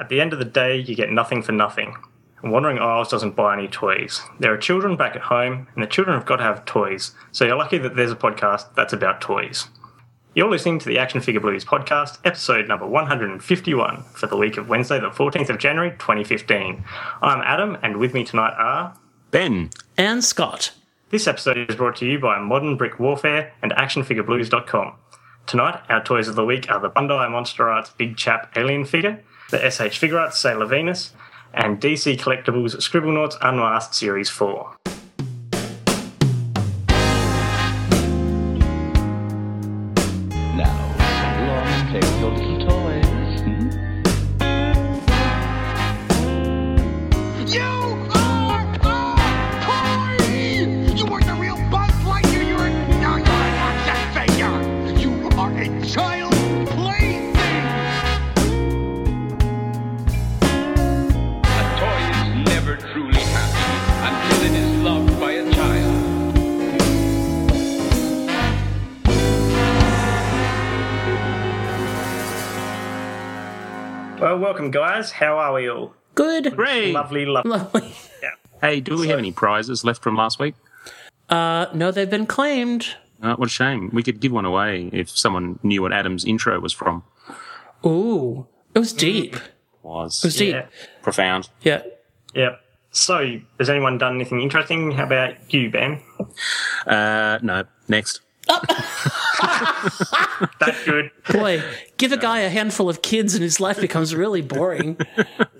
At the end of the day, you get nothing for nothing. And Wandering Isles doesn't buy any toys. There are children back at home, and the children have got to have toys, so you're lucky that there's a podcast that's about toys. You're listening to the Action Figure Blues podcast, episode number 151, for the week of Wednesday, the 14th of January, 2015. I'm Adam, and with me tonight are. Ben. and Scott. This episode is brought to you by Modern Brick Warfare and ActionFigureBlues.com. Tonight, our toys of the week are the Bandai Monster Arts Big Chap Alien figure, the SH Figure Arts Sailor Venus, and DC Collectibles Scribblenauts Unmasked Series 4. Good. Hooray! Lovely, lovely. Lovely. Hey, do we have any prizes left from last week? Uh, no, they've been claimed. Uh, what a shame. We could give one away if someone knew what Adam's intro was from. Ooh, it was deep. It Was was deep. Yeah. profound. Yeah. Yeah. So, has anyone done anything interesting? How about you, Ben? Uh, no. Next. That's good. Boy, give a guy a handful of kids and his life becomes really boring.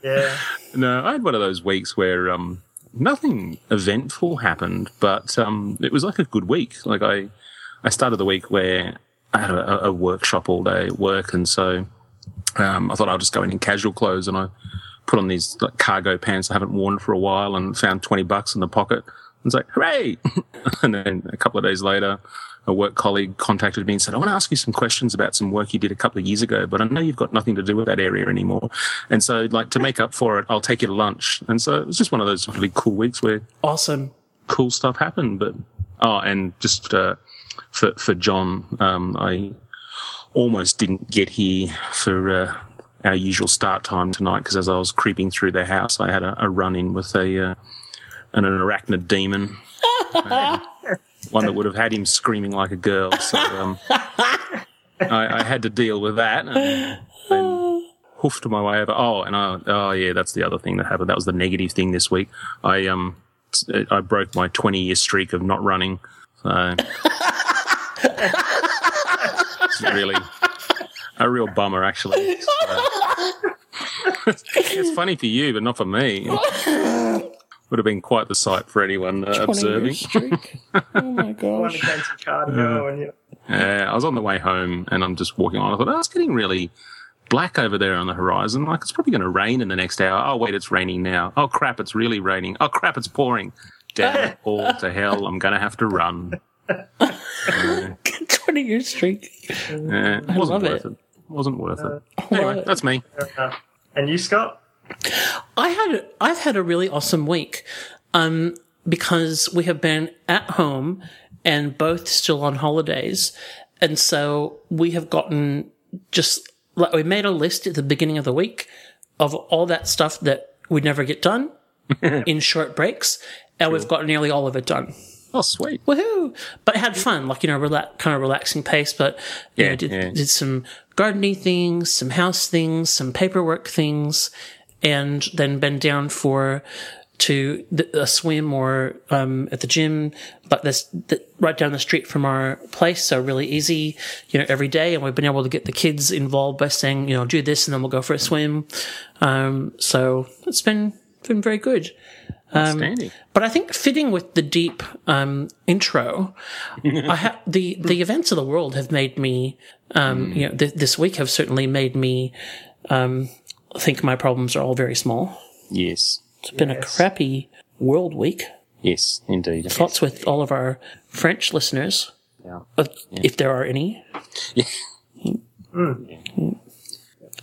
Yeah. No, I had one of those weeks where um, nothing eventful happened, but um, it was like a good week. Like I, I started the week where I had a, a workshop all day at work, and so um, I thought I'll just go in in casual clothes, and I put on these like, cargo pants I haven't worn for a while, and found twenty bucks in the pocket. And it's like, hooray! and then a couple of days later, a work colleague contacted me and said, I want to ask you some questions about some work you did a couple of years ago, but I know you've got nothing to do with that area anymore. And so, like, to make up for it, I'll take you to lunch. And so it was just one of those really cool weeks where Awesome. cool stuff happened. But, oh, and just uh, for, for John, um, I almost didn't get here for uh, our usual start time tonight because as I was creeping through the house, I had a, a run in with a uh, an, arachnid demon. One that would have had him screaming like a girl. So um, I, I had to deal with that and hoofed my way over. Oh, and I, oh yeah, that's the other thing that happened. That was the negative thing this week. I um I broke my 20 year streak of not running. So it's really a real bummer, actually. So- it's funny for you, but not for me. Would have been quite the sight for anyone uh, observing. Oh my gosh. against cardio and you Uh, I was on the way home and I'm just walking on. I thought, oh, it's getting really black over there on the horizon. Like, it's probably going to rain in the next hour. Oh, wait, it's raining now. Oh, crap, it's really raining. Oh, crap, it's pouring. Damn it all to hell. I'm going to have to run. 20 year streak. Uh, it wasn't love worth it. it. Wasn't worth it. Anyway, that's me. And you, Scott? I had I've had a really awesome week, um, because we have been at home and both still on holidays, and so we have gotten just like we made a list at the beginning of the week of all that stuff that we never get done in short breaks, and we've got nearly all of it done. Oh, sweet. Woohoo! But had fun, like you know, rela- kind of relaxing pace. But you Yeah, know, did, yeah. did some gardening things, some house things, some paperwork things, and then been down for to a swim or um, at the gym, but this th- right down the street from our place, so really easy, you know, every day. And we've been able to get the kids involved by saying, you know, do this, and then we'll go for a swim. Um, so it's been been very good. Outstanding. But I think fitting with the deep um, intro, I ha- the the events of the world have made me, um, you know, th- this week have certainly made me think my problems are all very small. yes. It's been a crappy world week. Yes, indeed. Thoughts with all of our French listeners, Yeah. uh, if there are any. Yeah.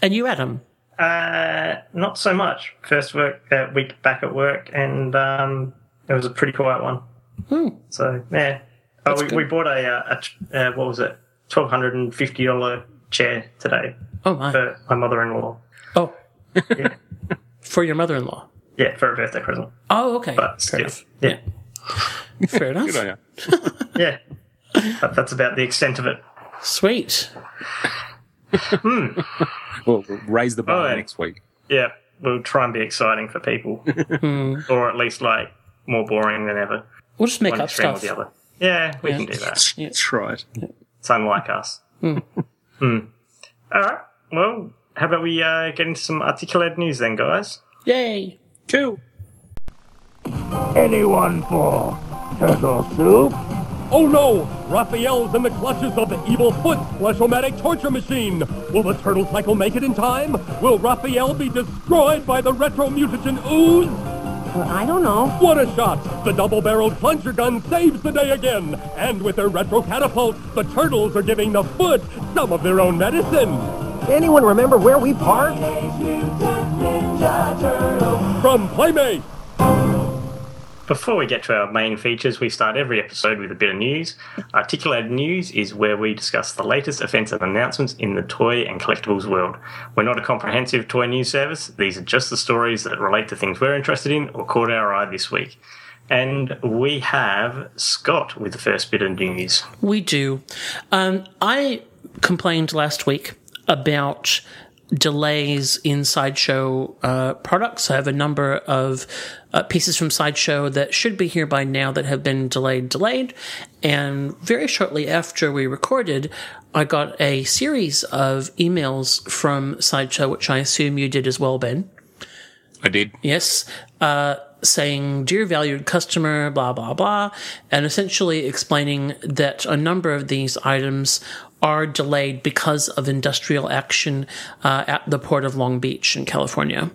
And you, Adam. Uh, not so much. First work uh, week back at work, and um, it was a pretty quiet one. So yeah, oh, we, we bought a, uh, a, tr- uh, what was it, twelve hundred and fifty dollar chair today Oh my. for my mother in law. Oh, Yeah, for your mother-in-law. yeah for a birthday present. Oh, okay. But Fair still, enough. yeah, Fair enough. Good on you. yeah. But that's about the extent of it. Sweet. Hmm. Well, we'll raise the bar Oh, next week. Yeah, we'll try and be exciting for people, hmm. or at least like more boring than ever. We'll just make One up extreme or stuff. the other. Yeah, we Yeah. can do that. That's right. It's unlike us. Hmm. hmm. All right. Well, how about we uh, get into some articulated news then, guys? Yay. Cool. Anyone for turtle soup? Oh no! Raphael's in the clutches of the evil foot Flushomatic torture machine! Will the turtle cycle make it in time? Will Raphael be destroyed by the retro mutagen ooze? I don't know. What a shot! The double-barreled plunger gun saves the day again! And with their retro catapult, the turtles are giving the foot some of their own medicine! Anyone remember where we parked? From Playmate! Before we get to our main features, we start every episode with a bit of news. Articulated news is where we discuss the latest events and announcements in the toy and collectibles world. We're not a comprehensive toy news service, these are just the stories that relate to things we're interested in or caught our eye this week. And we have Scott with the first bit of news. We do. Um, I complained last week about delays in Sideshow uh, products. I have a number of uh, pieces from Sideshow that should be here by now that have been delayed, delayed. And very shortly after we recorded, I got a series of emails from Sideshow, which I assume you did as well, Ben. I did. Yes. Uh, saying, Dear valued customer, blah, blah, blah, and essentially explaining that a number of these items are delayed because of industrial action uh, at the port of Long Beach in California.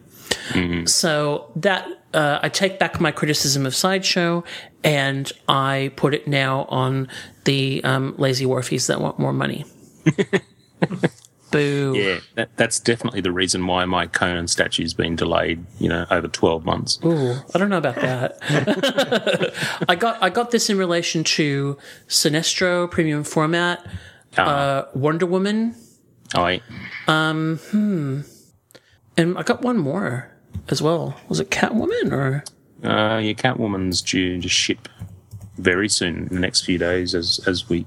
So that uh, I take back my criticism of Sideshow and I put it now on the um, lazy wharfies that want more money. Boo. Yeah, that, that's definitely the reason why my Conan statue's been delayed, you know, over 12 months. Ooh, I don't know about that. I got I got this in relation to Sinestro premium format, uh, Wonder Woman, Oh, wait. and I got one more as well. Was it Catwoman or? Uh, your Catwoman's due to ship very soon in the next few days as, as we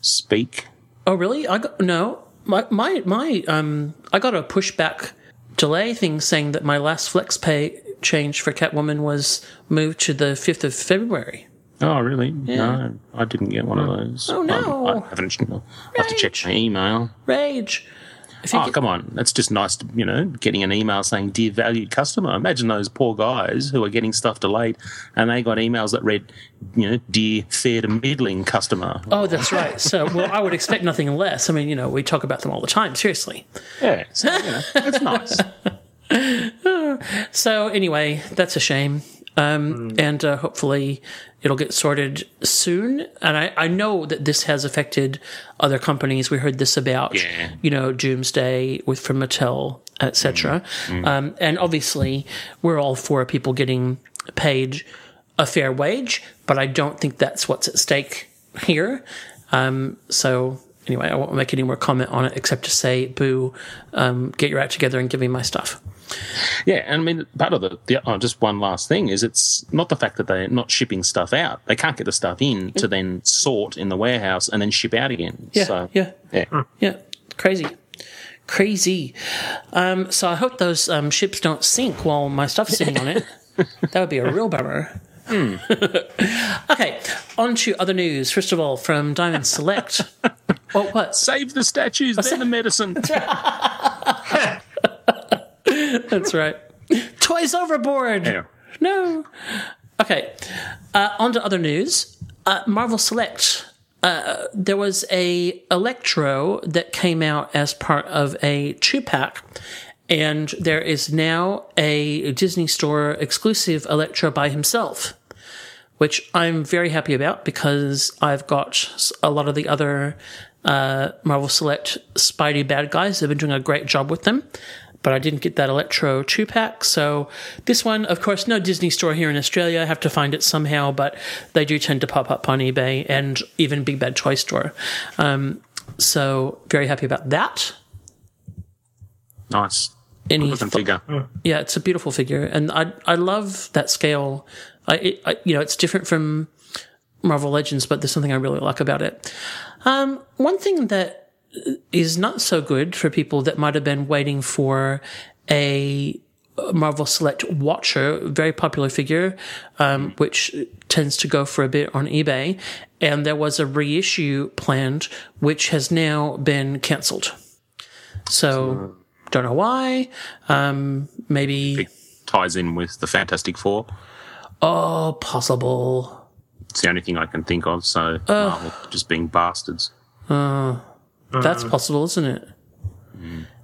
speak. Oh, really? I got no. My my my um. I got a pushback delay thing saying that my last flex pay change for Catwoman was moved to the fifth of February. Oh, really? No, I didn't get one of those. Oh, no. Um, I haven't. I'll have to check my email. Rage. Oh, come on. That's just nice, to, you know, getting an email saying, Dear valued customer. Imagine those poor guys who are getting stuff delayed and they got emails that read, you know, Dear fair to middling customer. Oh, that's right. So, well, I would expect nothing less. I mean, you know, we talk about them all the time. Seriously. Yeah, so, you know, it's nice. So anyway, that's a shame. Um, And uh, hopefully it'll get sorted soon. And I, I know that this has affected other companies. We heard this about, Yeah. you know, Doomsday with from Mattel, etc. Um, and obviously, we're all for people getting paid a fair wage, but I don't think that's what's at stake here. Um, so anyway, I won't make any more comment on it except to say, boo, um, get your act together and give me my stuff. Yeah, and I mean, part of the, the oh, just one last thing is it's not the fact that they're not shipping stuff out. They can't get the stuff in to then sort in the warehouse and then ship out again. Yeah, so, yeah. yeah. Yeah, crazy. Crazy. Um, so I hope those um, ships don't sink while my stuff's sitting on it. That would be a real bummer. okay, on to other news. First of all, from Diamond Select. oh, what? Save the statues, then the medicine. That's right. Toys overboard. Yeah. No. Okay. Uh, on to other news. Uh, Marvel Select. Uh, there was a Electro that came out as part of a two pack, and there is now a Disney Store exclusive Electro by himself, which I'm very happy about because I've got a lot of the other uh, Marvel Select Spidey bad guys. They've been doing a great job with them but I didn't get that Electro 2 pack. So this one, of course, no Disney store here in Australia. I have to find it somehow, but they do tend to pop up on eBay and even Big Bad Toy Store. Um, so very happy about that. Nice. Looking thought- figure. yeah, it's a beautiful figure, and I I love that scale. I, it, I you know it's different from Marvel Legends, but there's something I really like about it. Um, one thing that is not so good for people that might have been waiting for a Marvel Select Watcher, very popular figure, um, which tends to go for a bit on eBay, and there was a reissue planned, which has now been cancelled. So, don't know why. Um, maybe Ties in with the Fantastic Four. oh, possible. It's the only thing I can think of. So Marvel just being bastards. Oh that's possible, isn't it?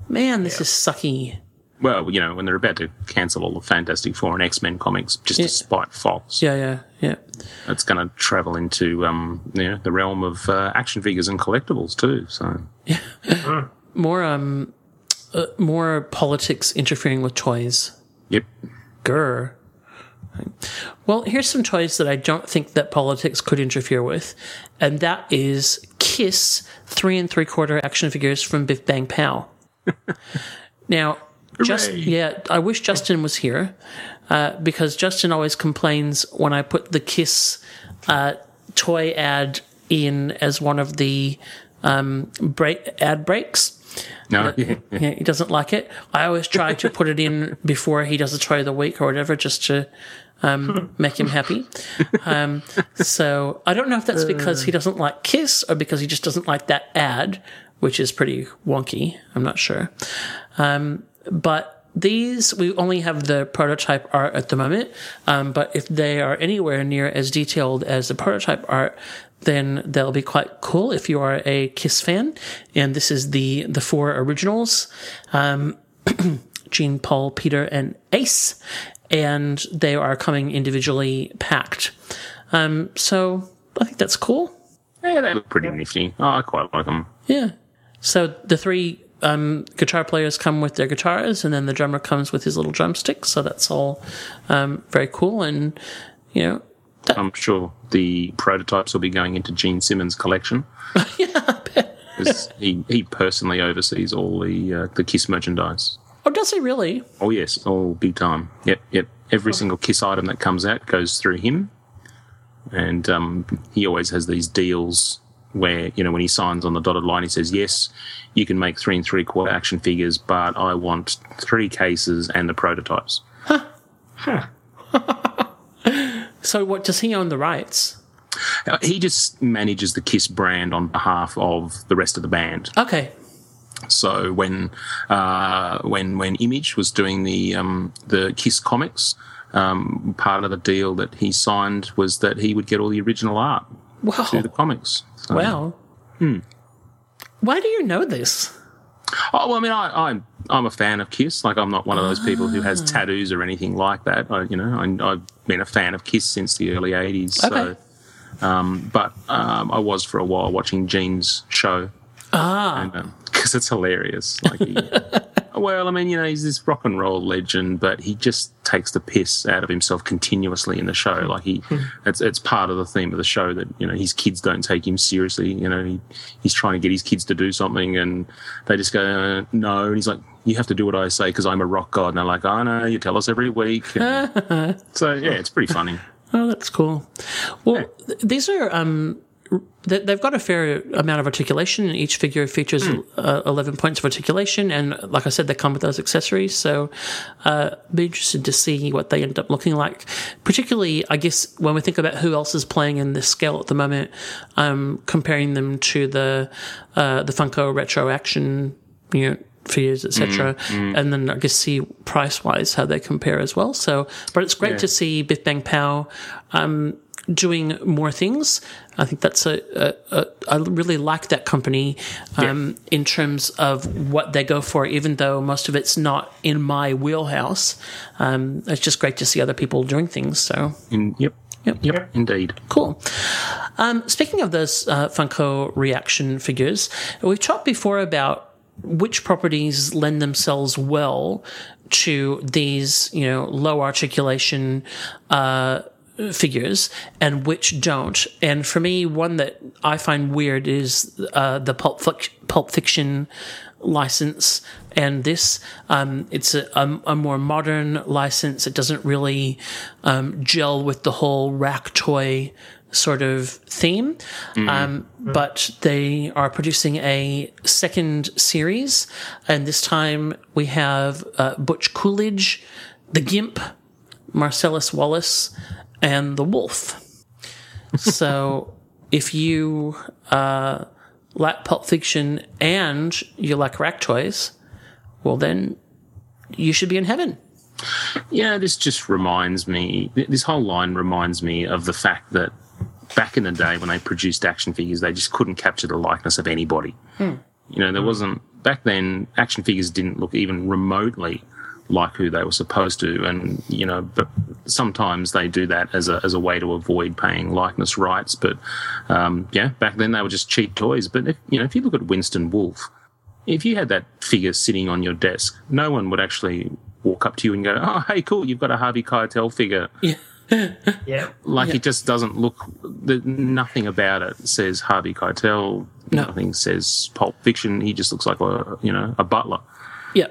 Man, this is sucky. Well, you know, when they're about to cancel all the Fantastic Four and X Men comics just Yeah. to spite Fox, Yeah, yeah, yeah. it's going to travel into um, you know, the realm of uh, action figures and collectibles too. So yeah, More um, uh, more politics interfering with toys. yep, Grr. Well, here's some toys that I don't think that politics could interfere with, and that is Kiss three and three quarter action figures from Biff Bang Pow. now, just yeah, I wish Justin was here uh, because Justin always complains when I put the Kiss uh, toy ad in as one of the um, break, ad breaks. No, Yeah, he doesn't like it. I always try to put it in before he does a toy of the week or whatever, just to um, make him happy. Um, so I don't know if that's because he doesn't like Kiss or because he just doesn't like that ad, which is pretty wonky. I'm not sure. Um, but these, we only have the prototype art at the moment. Um, but if they are anywhere near as detailed as the prototype art, then they'll be quite cool if you are a Kiss fan. And this is the, the four originals. Um, Gene, Paul, Peter, and Ace. And they are coming individually packed. Um, so I think that's cool. yeah, they look pretty nifty. Oh, I quite like them. Yeah. So the three um, guitar players come with their guitars, and then the drummer comes with his little drumstick. So that's all um, very cool. And, you know, I'm sure the prototypes will be going into Gene Simmons' collection. yeah, he he personally oversees all the uh, the Kiss merchandise. oh, does he really? Oh yes, oh big time. Yep, yep. Every single Kiss item that comes out goes through him, and um, he always has these deals where you know when he signs on the dotted line, he says, "Yes, you can make three and three quarter action figures, but I want three cases and the prototypes." So what does he own the rights? Uh, He just manages the Kiss brand on behalf of the rest of the band. Okay. So when uh, when when Image was doing the um, the Kiss comics, um, part of the deal that he signed was that he would get all the original art Wow. to the comics. So- Wow. Why do you know this? Oh, well, I mean, I, I'm I'm a fan of Kiss. Like, I'm not one of those people who has tattoos or anything like that. I, you know, I, I've been a fan of Kiss since the early '80s. Okay. So, um, but um, I was for a while watching Gene's show. Ah, because it's hilarious. Like, he, well, I mean, you know, he's this rock and roll legend, but he just takes the piss out of himself continuously in the show. Like he, it's it's part of the theme of the show that you know his kids don't take him seriously. You know, he, he's trying to get his kids to do something, and they just go uh, no, and he's like, you have to do what I say because I'm a rock god, and they're like, I know, you tell us every week. So yeah, it's pretty funny. Oh, that's cool. Well, th- these are um, they've got a fair amount of articulation. and Each figure features uh, eleven points of articulation, and like I said, they come with those accessories. So, uh, be interested to see what they end up looking like. Particularly, I guess when we think about who else is playing in this scale at the moment, um, comparing them to the uh, the Funko Retro Action, you know. Figures, etc., and then I guess see price wise how they compare as well. So, but it's great to see Biff Bang Pow um, doing more things. I think that's a, a, a I really like that company um, in terms of what they go for, even though most of it's not in my wheelhouse. Um, it's just great to see other people doing things. So In, yep, Yep. yep, indeed. cool. Um, speaking of those uh, Funko reaction figures, we've talked before about which properties lend themselves well to these, you know, low articulation, uh, figures and which don't. And for me, one that I find weird is uh, the Pulp, Fic- Pulp Fiction license. And this, um, it's a, a, a more modern license. It doesn't really um, gel with the whole rack toy sort of theme. Um, but they are producing a second series. And this time we have uh, Butch Coolidge, the Gimp, Marcellus Wallace, and the Wolf. so if you uh, like Pulp Fiction and you like rack toys, well, then you should be in heaven. Yeah, this just reminds me, this whole line reminds me of the fact that back in the day when they produced action figures, they just couldn't capture the likeness of anybody. You know, there wasn't, back then, action figures didn't look even remotely like who they were supposed to. And, you know, but sometimes they do that as a, as a way to avoid paying likeness rights. But, um, yeah, back then they were just cheap toys. But, if, you know, if you look at Winston Wolfe, if you had that figure sitting on your desk, no one would actually walk up to you and go, "Oh, hey, cool, you've got a Harvey Keitel figure." Yeah. yeah. Like it just doesn't look. The, nothing about it says Harvey Keitel. No. Nothing says Pulp Fiction. He just looks like a you know a butler. Yeah.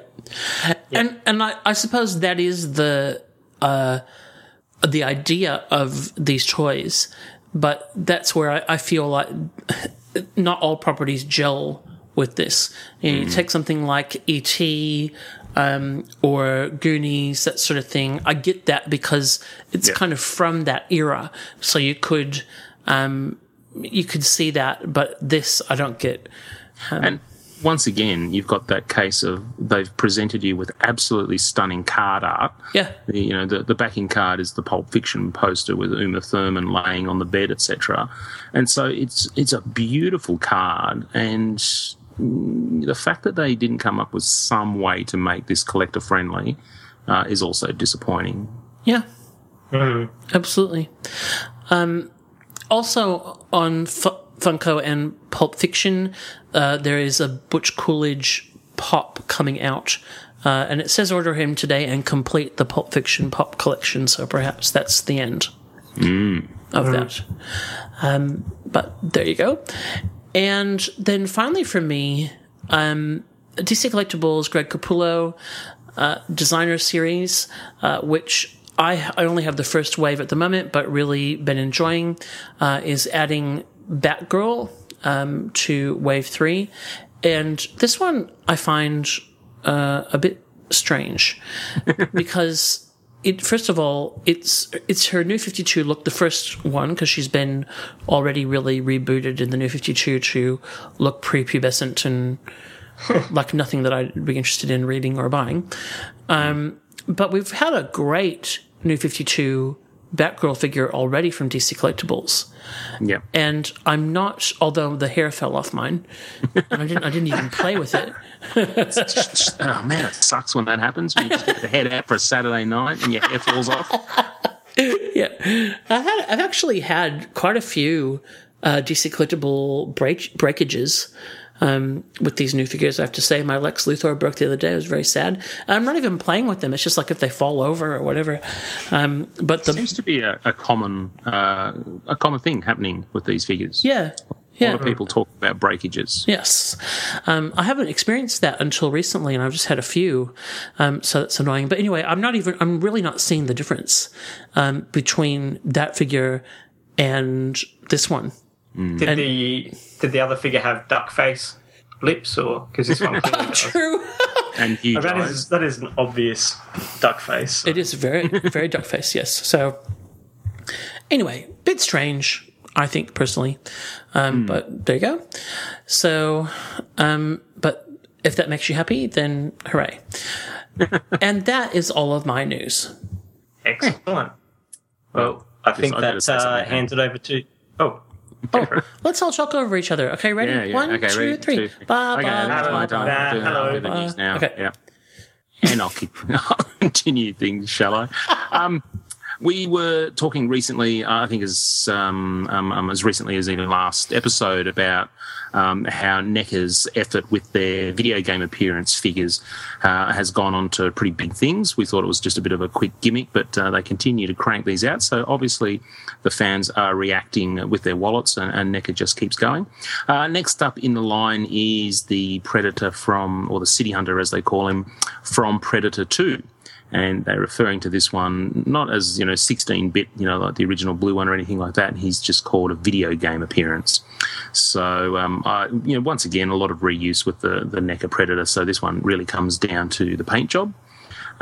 And and I, I suppose that is the uh the idea of these toys. But that's where I, I feel like not all properties gel with this. You, know, you take something like E.T. Um, or Goonies, that sort of thing. I get that because it's Yeah. kind of from that era. So you could, um, you could see that, but this I don't get. And once again, you've got that case of they've presented you with absolutely stunning card art. Yeah. The- you know the, the backing card is the Pulp Fiction poster with Uma Thurman laying on the bed, etc. And so it's it's a beautiful card, and mm, the fact that they didn't come up with some way to make this collector friendly uh, is also disappointing. Yeah. Absolutely. Um, also on F- Funko and Pulp Fiction, uh, there is a Butch Coolidge pop coming out. Uh, and it says order him today and complete the Pulp Fiction pop collection. So perhaps that's the end of that. Um, but there you go. And then finally for me, um, DC Collectibles Greg Capullo uh, designer series, uh, which I, I only have the first wave at the moment, but really been enjoying, uh, is adding Batgirl um, to wave three. And this one I find uh, a bit strange because it first of all it's it's her new 52 look the first one because she's been already really rebooted in the new 52 to look prepubescent and like nothing that I'd be interested in reading or buying. Um, but we've had a great new 52 Batgirl figure already from DC Collectibles. Yeah. And I'm not, although the hair fell off mine, and I didn't, I didn't even play with it. oh man, it sucks when that happens. When you just get the head out for a Saturday night and your hair falls off. yeah, I've had, I've actually had quite a few uh, DC collectible break, breakages um, with these new figures. I have to say, my Lex Luthor broke the other day. It was very sad. I'm not even playing with them. It's just like if they fall over or whatever. Um, but the Seems to be a, a common uh, a common thing happening with these figures. yeah, A yeah. lot of people talk about breakages. Yes. Um, I haven't experienced that until recently, and I've just had a few. Um, so that's annoying. But anyway, I'm not even, I'm really not seeing the difference um, between that figure and this one. Did And- the did the other figure have duck face lips or because this one clearly does. True. And huge That eyes. is that is an obvious duck face. It is very, very duck face, yes. So, anyway, bit strange, I think, personally. Um, But there you go. So, um, but if that makes you happy, then hooray. and that is all of my news. Excellent. Well, I think I gotta that say uh, hands it over to. Oh, Oh, let's all talk over each other. Okay, ready? Yeah, yeah. One, okay, two, ready? three. Two. Ba, okay, ba, that's ba, my ba, time. ba. I'll do- I'll do the Hello. news now. Okay. Yeah. And I'll keep I'll continue things, shall I? Um, we were talking recently, I think as um, um, um, as recently as even last episode, about um, how NECA's effort with their video game appearance figures uh, has gone on to pretty big things. We thought it was just a bit of a quick gimmick, but uh, they continue to crank these out. So obviously, the fans are reacting with their wallets, and, and NECA just keeps going. Uh, next up in the line is the Predator from, or the City Hunter as they call him, from Predator 2 and they're referring to this one not as you know 16-bit, you know, like the original blue one or anything like that. He's just called a video game appearance. So, um, I, you know, once again, a lot of reuse with the the NECA Predator. So this one really comes down to the paint job.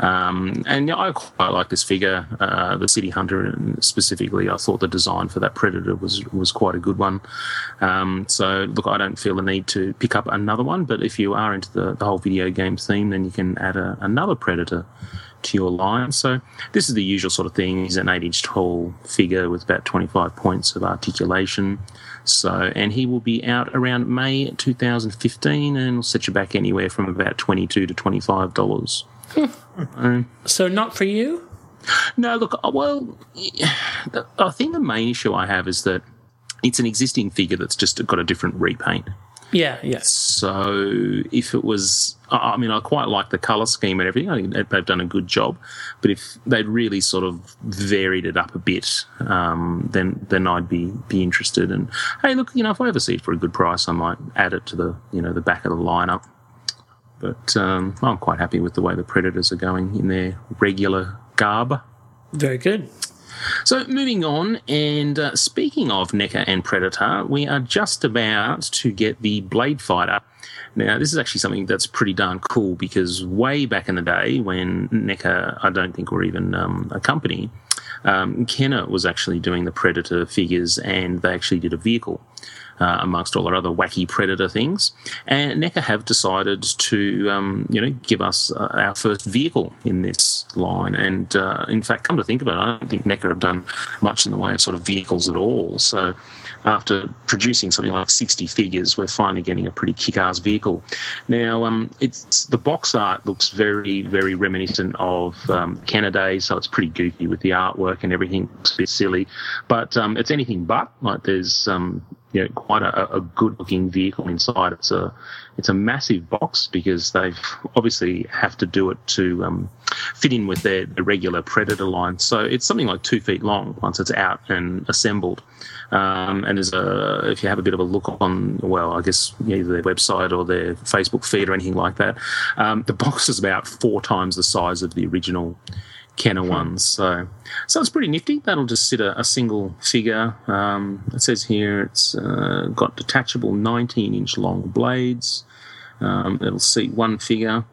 Um, and I quite like this figure, uh, the City Hunter, and specifically, I thought the design for that Predator was was quite a good one. Um, so, look, I don't feel the need to pick up another one, but if you are into the, the whole video game theme, then you can add a, another Predator to your line. So, this is the usual sort of thing. He's an eight inch tall figure with about 25 points of articulation. So, and he will be out around May 2015 and will set you back anywhere from about 22 to $25. So not for you? No, look, uh, well, I think the main issue I have is that it's an existing figure that's just got a different repaint. Yeah, yeah. So if it was, I I mean, I quite like the color scheme and everything. I think they've done a good job. But if they'd really sort of varied it up a bit, um, then then I'd be be interested. And hey, look, you know, if I ever see it for a good price, I might add it to the you know the back of the lineup. But um, I'm quite happy with the way the Predators are going in their regular garb. Very good. So moving on, and uh, speaking of NECA and Predator, we are just about to get the Blade Fighter. Now, this is actually something that's pretty darn cool because way back in the day when NECA, I don't think were even um, a company, um, Kenner was actually doing the Predator figures and they actually did a vehicle. Uh, amongst all our other wacky predator things, and NECA have decided to, um, you know, give us uh, our first vehicle in this line. And uh, in fact, come to think of it, I don't think NECA have done much in the way of sort of vehicles at all. So after producing something like 60 figures, we're finally getting a pretty kick-ass vehicle. Now, um, it's the box art looks very, very reminiscent of um, Kenner, so it's pretty goofy with the artwork and everything. It's a bit silly, but um, it's anything but. Like there's um, you know quite a, a good-looking vehicle inside. It's a it's a massive box because they've obviously have to do it to um, fit in with their regular Predator line. So it's something like two feet long once it's out and assembled. Um, and there's a, if you have a bit of a look on, well, I guess either their website or their Facebook feed or anything like that, um, the box is about four times the size of the original Kenner ones. So, so it's pretty nifty. That'll just sit a, a single figure. Um, it says here it's uh, got detachable 19 inch long blades. Um, it'll seat one figure.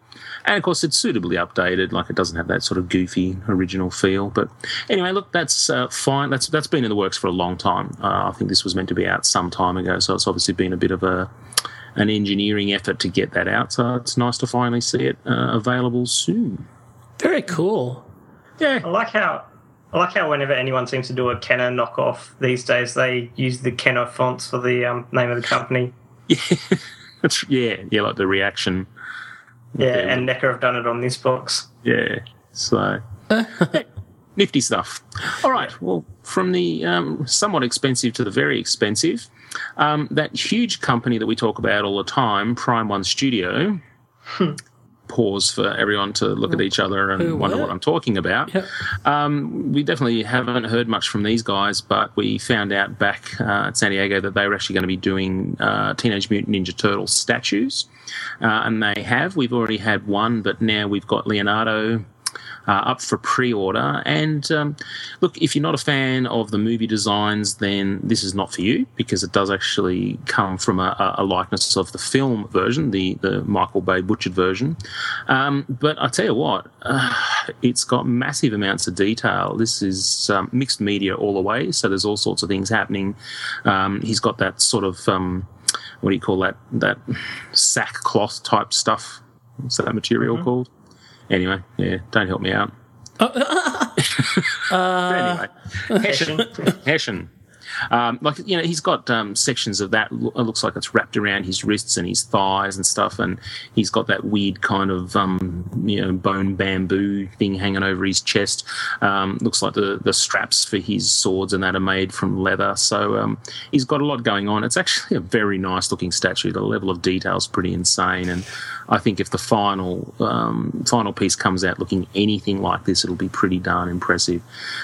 And of course, it's suitably updated. Like it doesn't have that sort of goofy original feel. But anyway, look, that's uh, fine. That's that's been in the works for a long time. Uh, I think this was meant to be out some time ago, so it's obviously been a bit of a an engineering effort to get that out. So it's nice to finally see it uh, available soon. Very cool. Yeah, I like how I like how whenever anyone seems to do a Kenner knockoff these days, they use the Kenner fonts for the um, name of the company. that's yeah, yeah, like the reaction. Yeah, Okay. and NECA have done it on this box. Yeah. So nifty stuff. All right. Well, from the um, somewhat expensive to the very expensive, um, that huge company that we talk about all the time, Prime One Studio. Pause for everyone to look at each other and Who, wonder what? what I'm talking about. Yep. Um, we definitely haven't heard much from these guys, but we found out back uh, at San Diego that they were actually going to be doing uh, Teenage Mutant Ninja Turtles statues. Uh, and they have. We've already had one, but now we've got Leonardo uh, up for pre-order. And um, look, if you're not a fan of the movie designs, then this is not for you because it does actually come from a, a likeness of the film version, the the Michael Bay butchered version. Um, but I tell you what, uh, it's got massive amounts of detail. This is um, mixed media all the way, so there's all sorts of things happening. Um, he's got that sort of um, what do you call that that sackcloth type stuff. What's that material called? Anyway, yeah, don't help me out. Uh, but anyway, Hessian, Hessian. Um, like you know, he's got um, sections of that. It looks like it's wrapped around his wrists and his thighs and stuff, and he's got that weird kind of um, you know bone bamboo thing hanging over his chest. Um, looks like the the straps for his swords and that are made from leather. So um, he's got a lot going on. It's actually a very nice looking statue. The level of detail is pretty insane, and I think if the final um, final piece comes out looking anything like this, it'll be pretty darn impressive.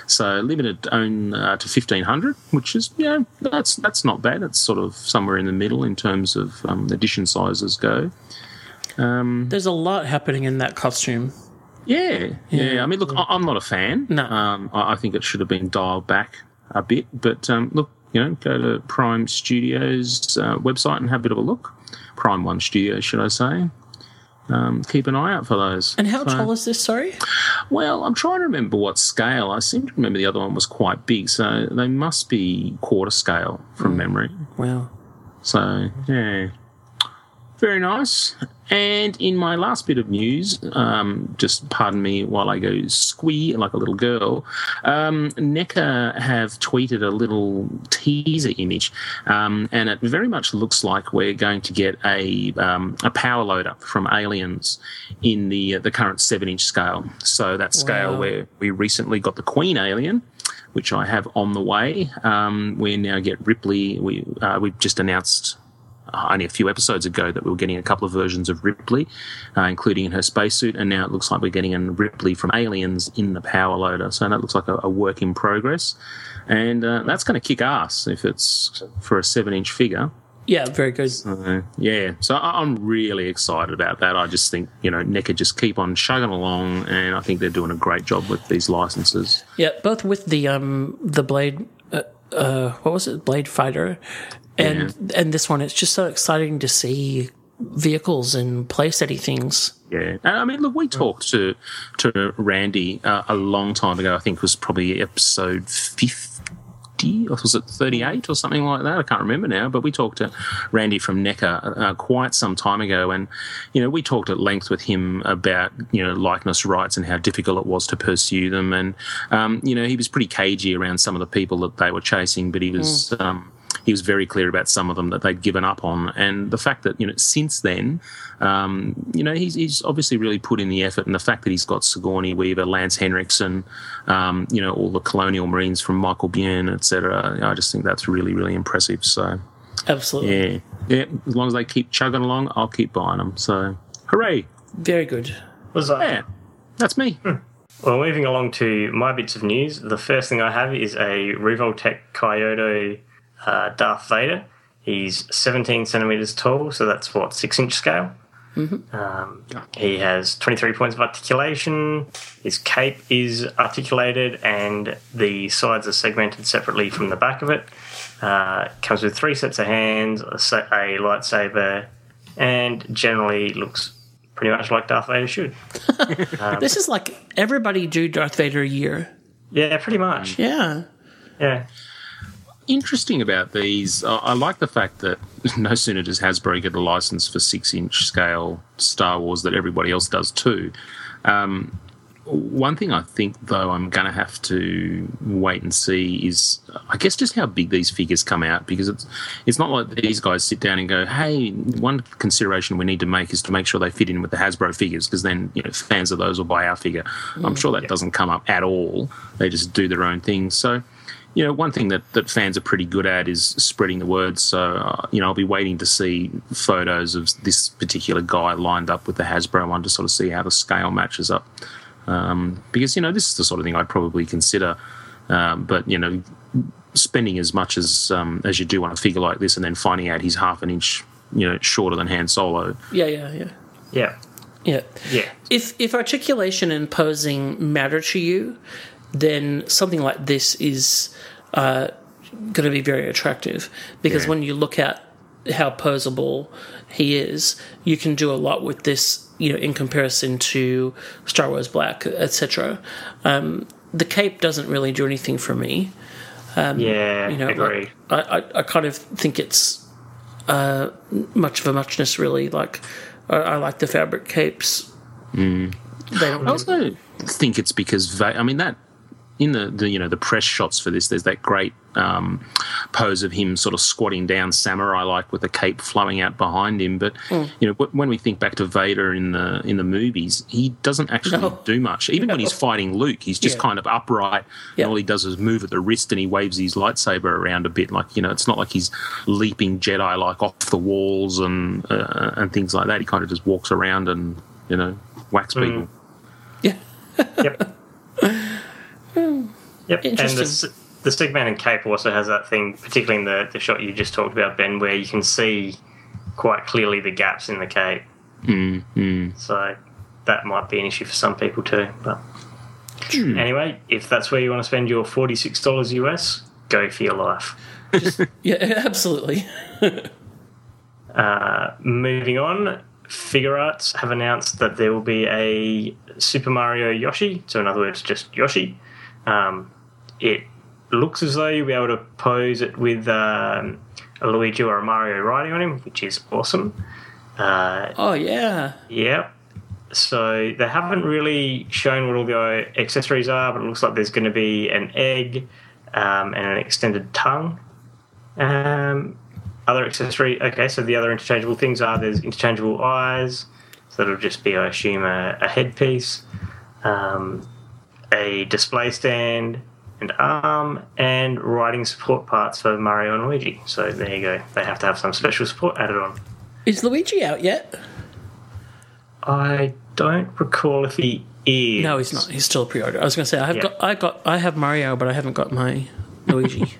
So limited own uh, to fifteen hundred, which is yeah, that's that's not bad. It's sort of somewhere in the middle in terms of um, edition sizes go. Um, There's a lot happening in that costume. Yeah, yeah. I mean, look, I- I'm not a fan. No. Um, I I think it should have been dialed back a bit. But um, look, you know, go to Prime Studios uh, website and have a bit of a look. Prime One Studios, should I say? Um, keep an eye out for those. And how So- tall is this? Sorry. Well, I'm trying to remember what scale. I seem to remember the other one was quite big, so they must be quarter scale from memory. Wow. So, yeah. Very nice. And in my last bit of news, um, just pardon me while I go squee like a little girl, um, NECA have tweeted a little teaser image, um, and it very much looks like we're going to get a, um, a power loader from Aliens in the, uh, the current 7 inch scale. So, that scale Wow. where we recently got the Queen Alien which I have on the way. Um, we now get Ripley. We uh, we've just announced only a few episodes ago that we were getting a couple of versions of Ripley, uh, including in her spacesuit, and now it looks like we're getting a Ripley from Aliens in the power loader. So that looks like a, a work in progress, and uh, that's going to kick ass if it's for a seven-inch figure. Yeah, very good. Uh, yeah, so I- I'm really excited about that. I just think you know NECA just keep on chugging along, and I think they're doing a great job with these licenses. Yeah, both with the um the blade, uh, uh what was it, Blade Fighter, and and this one. It's just so exciting to see vehicles and play playsetty things. Yeah, I mean, look, we talked to to Randy uh, a long time ago. I think it was probably episode fifty, or was it thirty eight, or something like that? I can't remember now. But we talked to Randy from NECA uh, quite some time ago, and you know, we talked at length with him about you know likeness rights and how difficult it was to pursue them, and um, you know, he was pretty cagey around some of the people that they were chasing, but he was. Um, he was very clear about some of them that they'd given up on, and the fact that you know since then, um, you know he's, he's obviously really put in the effort, and the fact that he's got Sigourney Weaver, Lance Henriksen, um, you know all the Colonial Marines from Michael Biehn, etc. I just think that's really really impressive. So Absolutely, yeah, yeah, as long as they keep chugging along, I'll keep buying them. So hooray! very good. Was that? Yeah, that's me. Well, moving along to my bits of news, the first thing I have is a Revoltech Kaiyodo uh, Darth Vader. He's 17 centimeters tall, so that's what, six inch scale? Um, he has 23 points of articulation. His cape is articulated, and the sides are segmented separately from the back of it. Uh, comes with three sets of hands, a, sa- a lightsaber, and generally looks pretty much like Darth Vader should. This is like everybody do Darth Vader a year. Yeah, pretty much. Yeah, Yeah. Interesting about these, I I like the fact that no sooner does Hasbro get a license for six inch scale Star Wars that everybody else does too. Um, one thing I think, though, I'm going to have to wait and see is, I guess, just how big these figures come out because it's it's not like these guys sit down and go, "Hey, one consideration we need to make is to make sure they fit in with the Hasbro figures because then you know fans of those will buy our figure." I'm sure that doesn't come up at all. They just do their own thing. So you know, one thing that, that fans are pretty good at is spreading the word. So, uh, you know, I'll be waiting to see photos of this particular guy lined up with the Hasbro one to sort of see how the scale matches up. Um, because, you know, this is the sort of thing I'd probably consider. Um, but, you know, spending as much as um, as you do on a figure like this and then finding out he's half an inch, you know, shorter than Han Solo. yeah, yeah, yeah, Yeah. yeah. Yeah. If if articulation and posing matter to you, then something like this is uh, going to be very attractive because Yeah. when you look at how posable he is, you can do a lot with this. You know, in comparison to Star Wars Black, etc. Um, the cape doesn't really do anything for me. yeah. You know, agreed. I, I, I kind of think it's uh, much of a muchness, really. Like, I, I like the fabric capes. Mm. They don't. I also think it's because Va- I mean that in the, the you know the press shots for this, there's that great um, pose of him sort of squatting down samurai like with the cape flowing out behind him. But Hmm. you know, when we think back to Vader in the in the movies, he doesn't actually No. do much. Even when he's fighting Luke, he's just Yeah. kind of upright, Yeah. and all he does is move at the wrist and he waves his lightsaber around a bit. Like you know, it's not like he's leaping Jedi like off the walls and uh, and things like that. He kind of just walks around and you know whacks people. Yeah. Yep. Hmm. Yep. And the, Interesting. S- the Stigman and Cape also has that thing, particularly in the, the shot you just talked about, Ben, where you can see quite clearly the gaps in the cape. Mm, So that might be an issue for some people too. But hmm. anyway, if that's where you want to spend your $46 US, go for your life. Yeah, absolutely. Uh, moving on, Figuarts have announced that there will be a Super Mario Yoshi, so in other words, just Yoshi. Um, it looks as though you'll be able to pose it with um, a Luigi or a Mario riding on him, which is awesome. Uh, Oh yeah. yeah. So they haven't really shown what all the accessories are, but it looks like there's going to be an egg um, and an extended tongue. Um, other accessory. Okay, so the other interchangeable things are there's interchangeable eyes. So that'll just be, I assume, a, a headpiece, um, a display stand, and arm, and writing support parts for Mario and Luigi. So there you go. They have to have some special support added on. Is Luigi out yet? I don't recall if he is. No, he's not. He's still pre-order. I was going to say I have Yeah. got I got I have Mario, but I haven't got my Luigi.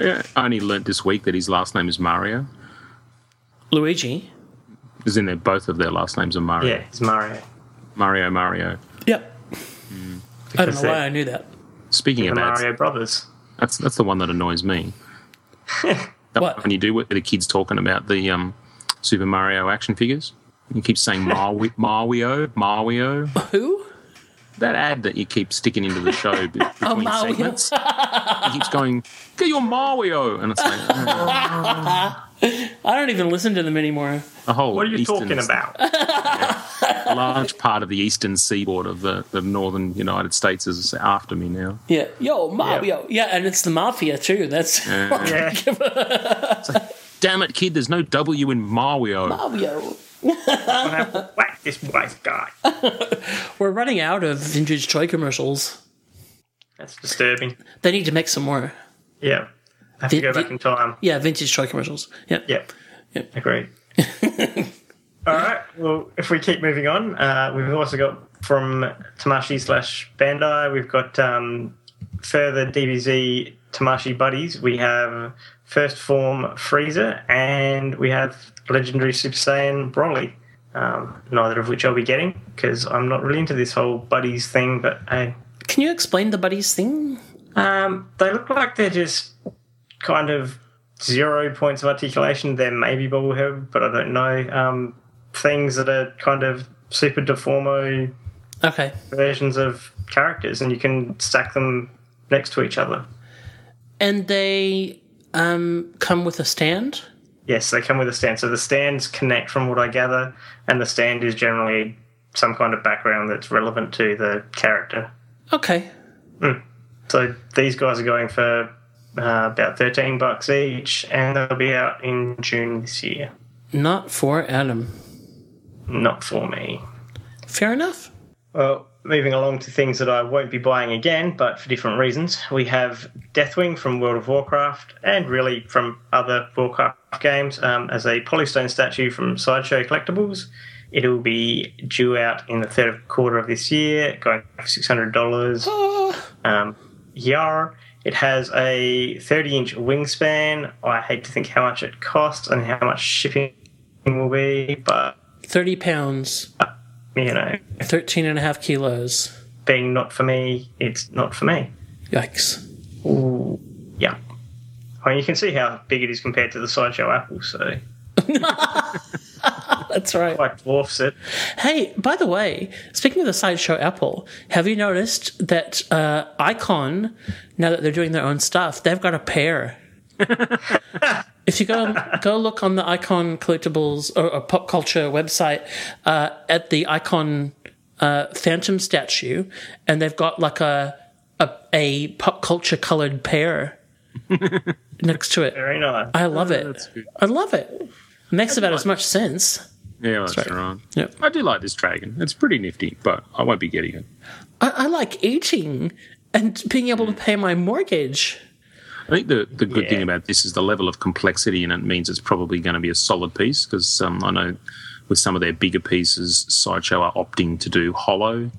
Yeah, I only learnt this week that his last name is Mario. Luigi. Because in there, both of their last names are Mario. Yeah, it's Mario. Mario, Mario. Yep. I don't know why I knew that. Speaking The of Mario Brothers. that's that's the one that annoys me. That What? When you do with the kids talking about the um, Super Mario action figures, you keep saying Mario, Mario, Mario. Who? That ad that you keep sticking into the show be- between Mario. segments. He keeps going, get your Mario, and it's like oh, I don't even listen to them anymore. a whole. What are you eastern- talking about? A large part of the eastern seaboard of the, the northern United States is after me now. Yeah. Yo, Mario. Yeah, and it's the mafia too. That's yeah. Damn it, kid! There's no W in Mario. Mario. I have to whack this white guy. We're running out of vintage toy commercials. That's disturbing. They need to make some more. Yeah. I have to Did- go back in time. Yeah, vintage toy commercials. Yeah. Yep. Yep. Agreed. All right. Well, if we keep moving on, uh, we've also got from Tamashii slash Bandai, we've got um, further DBZ Tamashii buddies. We have First Form Frieza and we have Legendary Super Saiyan Broly. Um, neither of which I'll be getting because I'm not really into this whole buddies thing. But hey, Can you explain the buddies thing? um, they look like they're just kind of zero points of articulation. They're maybe bobblehead, but I don't know. Um, things that are kind of super deformo Okay. versions of characters, and you can stack them next to each other. And they um, come with a stand? Yes, they come with a stand. So the stands connect, from what I gather, and the stand is generally some kind of background that's relevant to the character. Okay. So these guys are going for uh, about thirteen bucks each, and they'll be out in June this year. Not for Adam. Not for me. Fair enough. Well, moving along to things that I won't be buying again, but for different reasons. We have Deathwing from World of Warcraft, and really from other Warcraft games, um, as a polystone statue from Sideshow Collectibles. It'll be due out in the third quarter of this year, going for six hundred dollars. Um, Yar. It has a 30 inch wingspan. I hate to think how much it costs and how much shipping will be, but 30 pounds, you know, 13 and a half kilos. being not for me, it's not for me. Yikes. Yeah. I mean, you can see how big it is compared to the Sideshow Apple, so That's right. like dwarfs it. Hey, by the way, speaking of the sideshow Apple, have you noticed that uh, Icon, now that they're doing their own stuff, they've got a pear. if you go go look on the Icon collectibles or, or pop culture website uh, at the Icon uh, Phantom statue, and they've got like a a, a pop culture colored pear next to it. Very nice. I love it. that's. I love it. Makes about as much sense. Yeah, that's right. right. Yep. I do like this dragon. It's pretty nifty, but I won't be getting it. I, I like eating and being able to pay my mortgage. I think the, the good thing about this is the level of complexity, and it means it's probably going to be a solid piece because um, I know with some of their bigger pieces, Sideshow are opting to do hollow.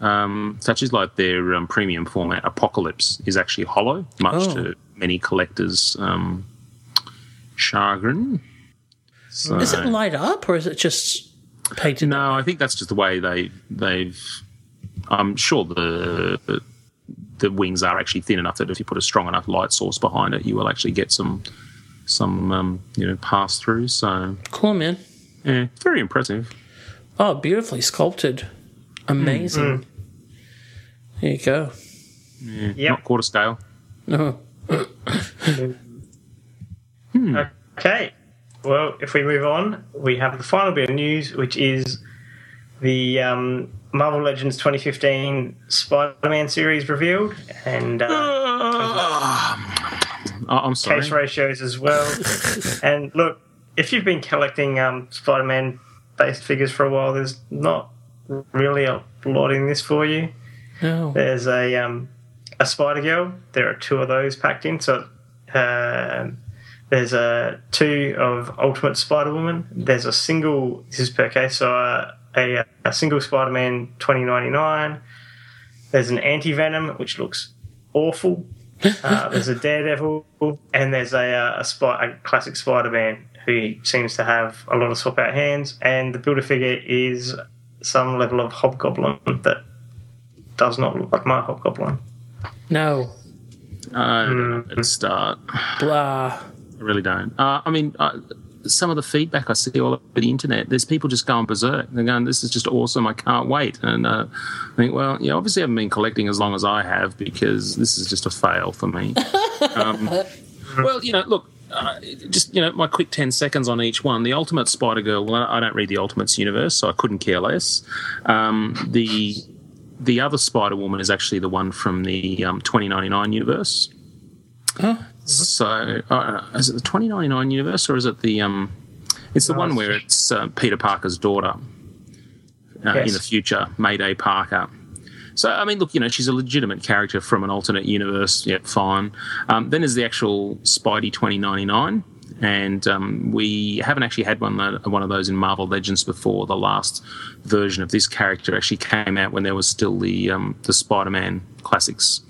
Um, such as like their um, premium format, Apocalypse is actually hollow, much Oh. to many collectors' um, chagrin. So, Is it light up or is it just painted? no, I think that's just the way they they've. I'm sure the the wings are actually thin enough that if you put a strong enough light source behind it, you will actually get some some um, you know pass through. So Cool, man. yeah, very impressive. Oh, beautifully sculpted. Amazing. There you go. Yeah, Yep. not quarter scale. No. Okay. Well, if we move on, we have the final bit of news, which is the um, Marvel Legends 2015 Spider-Man series revealed, and uh, Oh, I'm sorry. case ratios as well. and look, if you've been collecting um, Spider-Man based figures for a while, there's not really a lot in this for you. No. There's a um, a Spider Girl. There are two of those packed in. So um there's a two of Ultimate Spider Woman. There's a single. This is per case. So uh, a a single Spider Man 2099. There's an Anti Venom which looks awful. Uh, there's a Daredevil and there's a uh, a, spy, a classic Spider Man who seems to have a lot of swap out hands. And the builder figure is some level of Hobgoblin that does not look like my Hobgoblin. No. I don't know where to start. Blah. I really don't. Uh, I mean, uh, some of the feedback I see all over the internet, there's people just going berserk. They're going, "This is just awesome! I can't wait." And uh, I think, well, yeah, obviously I haven't been collecting as long as I have because this is just a fail for me. um, well, you know, look. Uh, just you know, my quick ten seconds on each one. The Ultimate Spider Girl. Well, I don't read the Ultimates universe, so I couldn't care less. Um, the the other Spider Woman is actually the one from the um, 2099 universe. So, uh, is it the 2099 universe or is it the um? It's the one where it's uh, Peter Parker's daughter uh, in the future, Mayday Parker. So, I mean, look, you know, she's a legitimate character from an alternate universe. Yeah, fine. Um, then there's the actual Spidey 2099, and um, we haven't actually had one one of those in Marvel Legends before. The last version of this character actually came out when there was still the um, the Spider-Man classics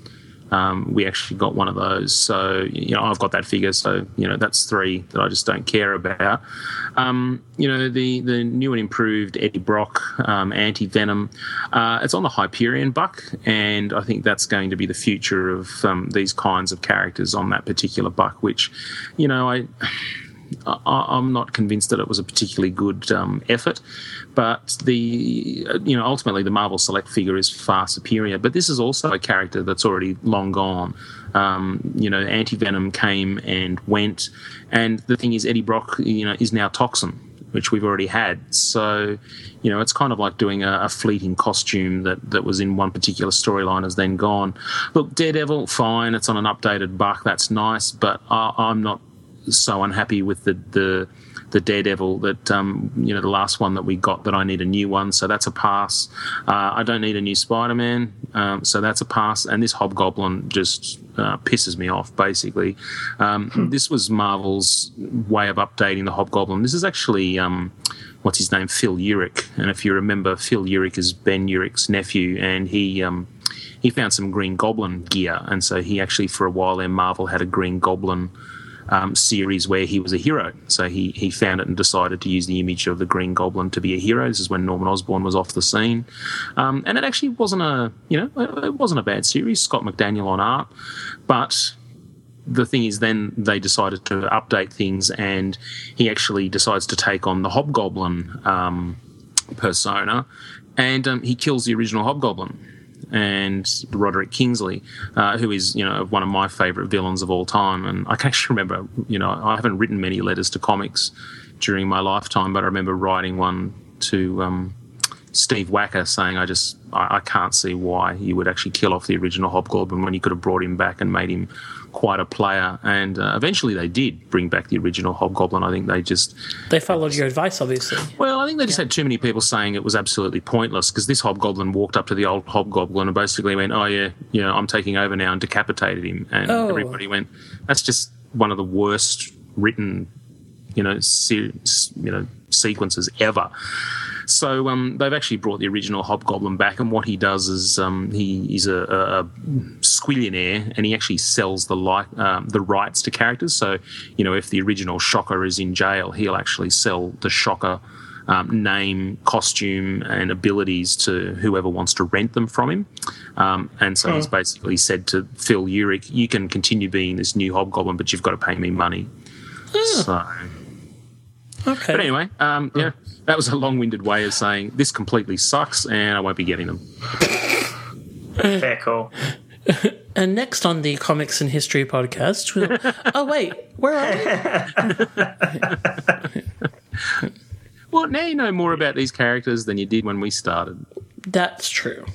um, we actually got one of those. So, you know, I've got that figure. So, you know, that's three that I just don't care about. Um, you know, the, the new and improved Eddie Brock um, anti Venom, uh, it's on the Hyperion buck. And I think that's going to be the future of um, these kinds of characters on that particular buck, which, you know, I. I, I'm not convinced that it was a particularly good um, effort, but the uh, you know ultimately the Marvel Select figure is far superior. But this is also a character that's already long gone. Um, you know, Anti Venom came and went, and the thing is, Eddie Brock, you know, is now Toxin, which we've already had. So, you know, it's kind of like doing a, a fleeting costume that, that was in one particular storyline has then gone. Look, Daredevil, fine, it's on an updated buck, that's nice, but I, I'm not so unhappy with the the, the Daredevil that um, you know the last one that we got that I need a new one, so that's a pass. Uh, I don't need a new Spider Man, um, so that's a pass. And this Hobgoblin just uh, pisses me off. Basically, um, this was Marvel's way of updating the Hobgoblin. This is actually. Um, What's his name? Phil Urich, and if you remember, Phil Urich is Ben Urich's nephew, and he um, he found some Green Goblin gear, and so he actually for a while there Marvel had a Green Goblin um, series where he was a hero. So he he found it and decided to use the image of the Green Goblin to be a hero. This is when Norman Osborn was off the scene, um, and it actually wasn't a you know it wasn't a bad series. Scott McDaniel on art, but the thing is, then they decided to update things, and he actually decides to take on the Hobgoblin um, persona, and um, he kills the original Hobgoblin and Roderick Kingsley, uh, who is you know one of my favourite villains of all time. And I can actually remember, you know, I haven't written many letters to comics during my lifetime, but I remember writing one to um, Steve Wacker saying, "I just I, I can't see why you would actually kill off the original Hobgoblin when you could have brought him back and made him quite a player." And uh, eventually, they did bring back the original Hobgoblin. I think they just They followed your advice, obviously. well, I think they just had too many people saying it was absolutely pointless because this hobgoblin walked up to the old hobgoblin and basically went, "Oh yeah, you know, I'm taking over now," and decapitated him, and Oh. everybody went, "That's just one of the worst written, you know, se- you know, sequences ever." So um, they've actually brought the original Hobgoblin back, and what he does is um, he, he's a, a, a squillionaire, and he actually sells the like um, the rights to characters. So you know, if the original Shocker is in jail, he'll actually sell the Shocker um, name, costume, and abilities to whoever wants to rent them from him. Um, and so he's basically said to Phil Urich, "You can continue being this new Hobgoblin, but you've got to pay me money." So. Okay. But anyway, um, yeah, that was a long-winded way of saying this completely sucks, and I won't be getting them. Fair call. And next on the Comics and History podcast, we'll, oh wait, where are we? Well, now you know more about these characters than you did when we started. That's true.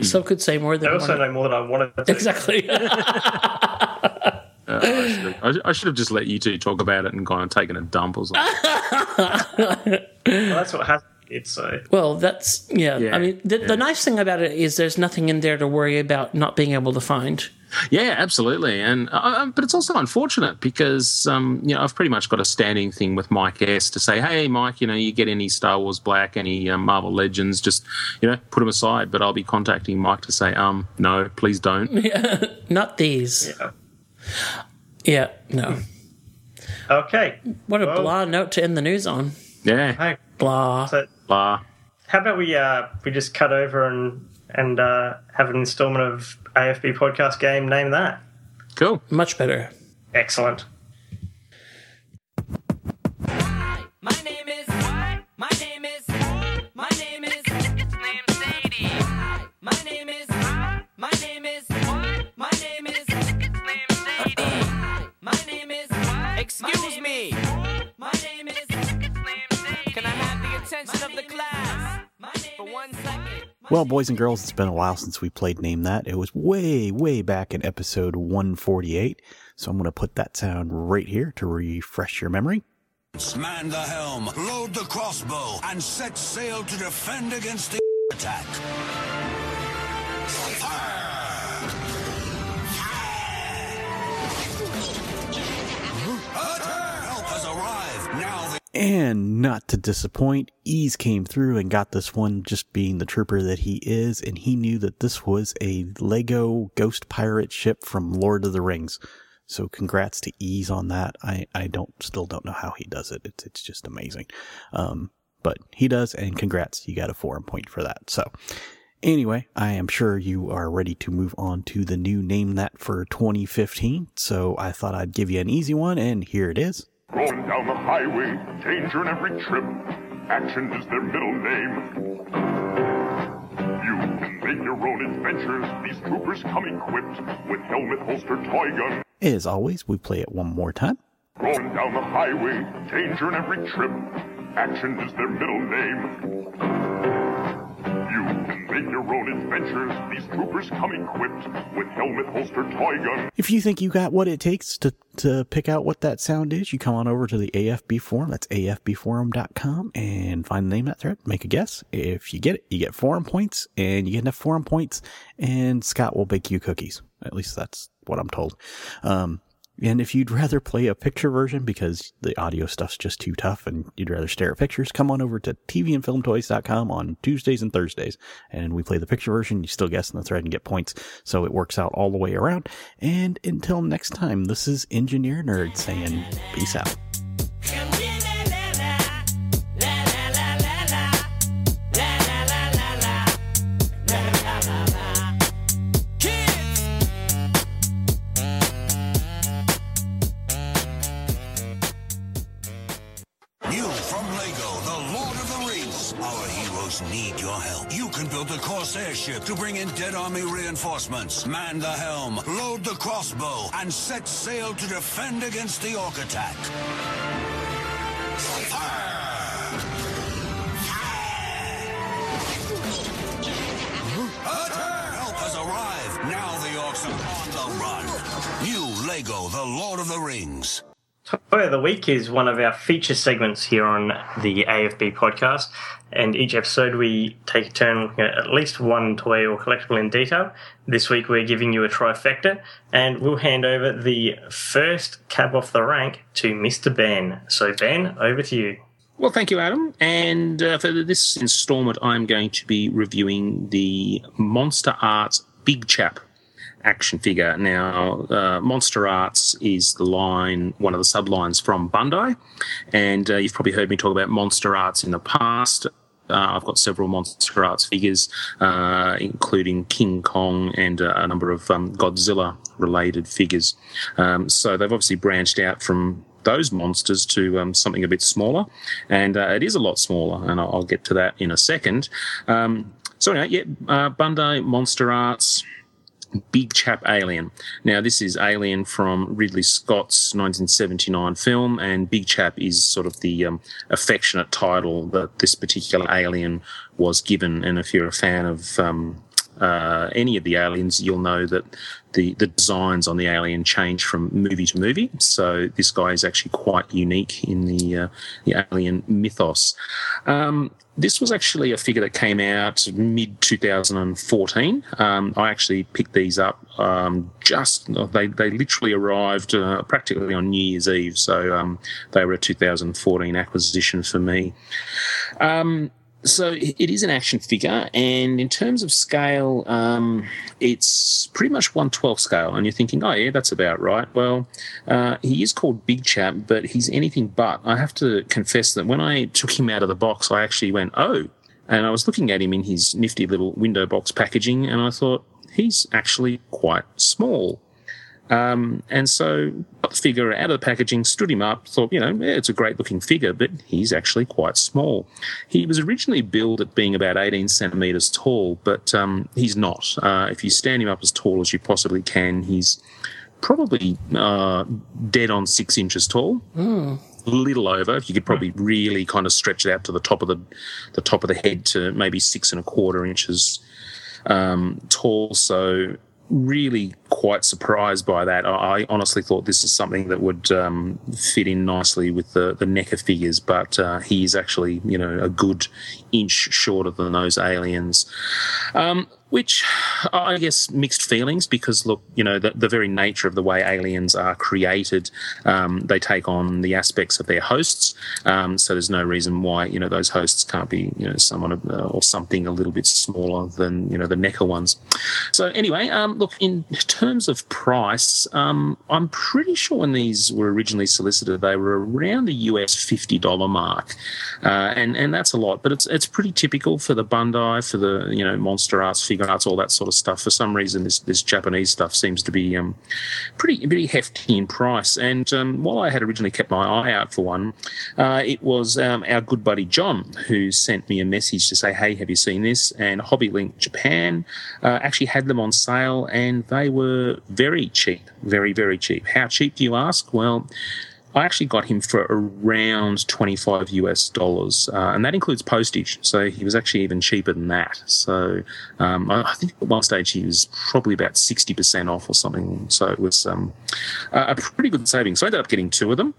Some could say more than I also one. know more than I wanted to. Exactly. Uh, I, should have, I should have just let you two talk about it and gone and taken a dump or something. Well, that's what has it's so. well, that's yeah. Yeah, I mean, the, yeah. the nice thing about it is there's nothing in there to worry about not being able to find. yeah, absolutely. And uh, uh, but it's also unfortunate because um, you know I've pretty much got a standing thing with Mike S to say, hey, Mike, you know, you get any Star Wars Black, any um, Marvel Legends, just you know, put them aside. But I'll be contacting Mike to say, um, no, please don't. Not these. Yeah. Yeah. No. Okay. What a Well- blah note to end the news on. Yeah, Hey, Blah. so blah. how about we uh we just cut over and and uh, have an installment of AFB podcast game? Name that. Cool. Much better. Excellent. Attention of the class for one second? Well, boys and girls, it's been a while since we played Name That. It was way, way back in episode 148. So I'm going to put that sound right here to refresh your memory. Man the helm, load the crossbow, and set sail to defend against the attack. Help And not to disappoint, Ease came through and got this one just being the trooper that he is, and he knew that this was a Lego ghost pirate ship from Lord of the Rings. So congrats to Ease on that. I, I don't still don't know how he does it. It's it's just amazing. Um, but he does, and congrats, you got a forum point for that. So anyway, I am sure you are ready to move on to the new name that for 2015. So I thought I'd give you an easy one, and here it is. Rolling down the highway, danger in every trip. Action is their middle name. You can make your own adventures. These troopers come equipped with helmet, holster, toy gun. As always, we play it one more time. Rolling down the highway, danger in every trip. Action is their middle name. You your own adventures. These troopers come equipped with helmet, holster, toy gun. If you think you got what it takes to, to pick out what that sound is, you come on over to the AFB forum. That's afbforum.com and find the name of that thread. Make a guess. If you get it, you get forum points and you get enough forum points and Scott will bake you cookies. At least that's what I'm told. Um, and if you'd rather play a picture version because the audio stuff's just too tough and you'd rather stare at pictures, come on over to tvandfilmtoys.com on Tuesdays and Thursdays. And we play the picture version. You still guess in the thread and get points. So it works out all the way around. And until next time, this is Engineer Nerd saying peace out. airship to bring in dead army reinforcements, man the helm, load the crossbow, and set sail to defend against the orc attack. Help has arrived. Now the orcs are on the run. You, Lego, the Lord of the Rings. Toy of the Week is one of our feature segments here on the AFB podcast. And each episode, we take a turn looking at at least one toy or collectible in detail. This week, we're giving you a trifecta, and we'll hand over the first cab off the rank to Mr. Ben. So, Ben, over to you. Well, thank you, Adam. And uh, for this instalment, I'm going to be reviewing the Monster Arts Big Chap action figure. Now, uh, Monster Arts is the line, one of the sublines from Bandai. And uh, you've probably heard me talk about Monster Arts in the past. Uh, I've got several Monster Arts figures, uh, including King Kong and uh, a number of um, Godzilla related figures. Um, so they've obviously branched out from those monsters to um, something a bit smaller, and uh, it is a lot smaller, and I'll, I'll get to that in a second. Um, so anyway, yeah, uh, Bandai Monster Arts. Big Chap Alien. Now, this is Alien from Ridley Scott's 1979 film, and Big Chap is sort of the um, affectionate title that this particular alien was given. And if you're a fan of um, uh, any of the aliens, you'll know that the, the designs on the alien change from movie to movie. So this guy is actually quite unique in the uh, the alien mythos. Um, this was actually a figure that came out mid 2014. Um, I actually picked these up um, just they they literally arrived uh, practically on New Year's Eve, so um, they were a 2014 acquisition for me. So it is an action figure, and in terms of scale, um, it's pretty much 112 scale. And you're thinking, oh, yeah, that's about right. Well, uh, he is called Big Chap, but he's anything but. I have to confess that when I took him out of the box, I actually went, oh. And I was looking at him in his nifty little window box packaging, and I thought, he's actually quite small. Um, and so got the figure out of the packaging, stood him up, thought, you know, yeah, it's a great looking figure, but he's actually quite small. He was originally billed at being about 18 centimeters tall, but um, he's not. Uh, if you stand him up as tall as you possibly can, he's probably uh, dead on six inches tall. A little over. If you could probably really kind of stretch it out to the top of the the top of the head to maybe six and a quarter inches um, tall. So really quite surprised by that. I, I honestly thought this is something that would um, fit in nicely with the, the NECA figures, but uh, he is actually, you know, a good inch shorter than those aliens. Um, which I guess mixed feelings because look, you know, the, the very nature of the way aliens are created, um, they take on the aspects of their hosts. Um, so there's no reason why you know those hosts can't be you know someone uh, or something a little bit smaller than you know the NECA ones. So anyway, um, look in terms of price, um, I'm pretty sure when these were originally solicited, they were around the US fifty dollar mark, uh, and and that's a lot, but it's it's pretty typical for the Bandai, for the you know Monster Arts, Figuarts, all that sort of stuff. For some reason, this this Japanese stuff seems to be um, pretty pretty hefty in price. And um, while I had originally kept my eye out for one, uh, it was um, our good buddy John who sent me a message to say, "Hey, have you seen this?" And HobbyLink Japan uh, actually had them on sale, and they were very cheap, very very cheap. How cheap do you ask? Well. I actually got him for around 25 US dollars, uh, and that includes postage. So he was actually even cheaper than that. So um, I, I think at one stage he was probably about 60% off or something. So it was um, a a pretty good saving. So I ended up getting two of them.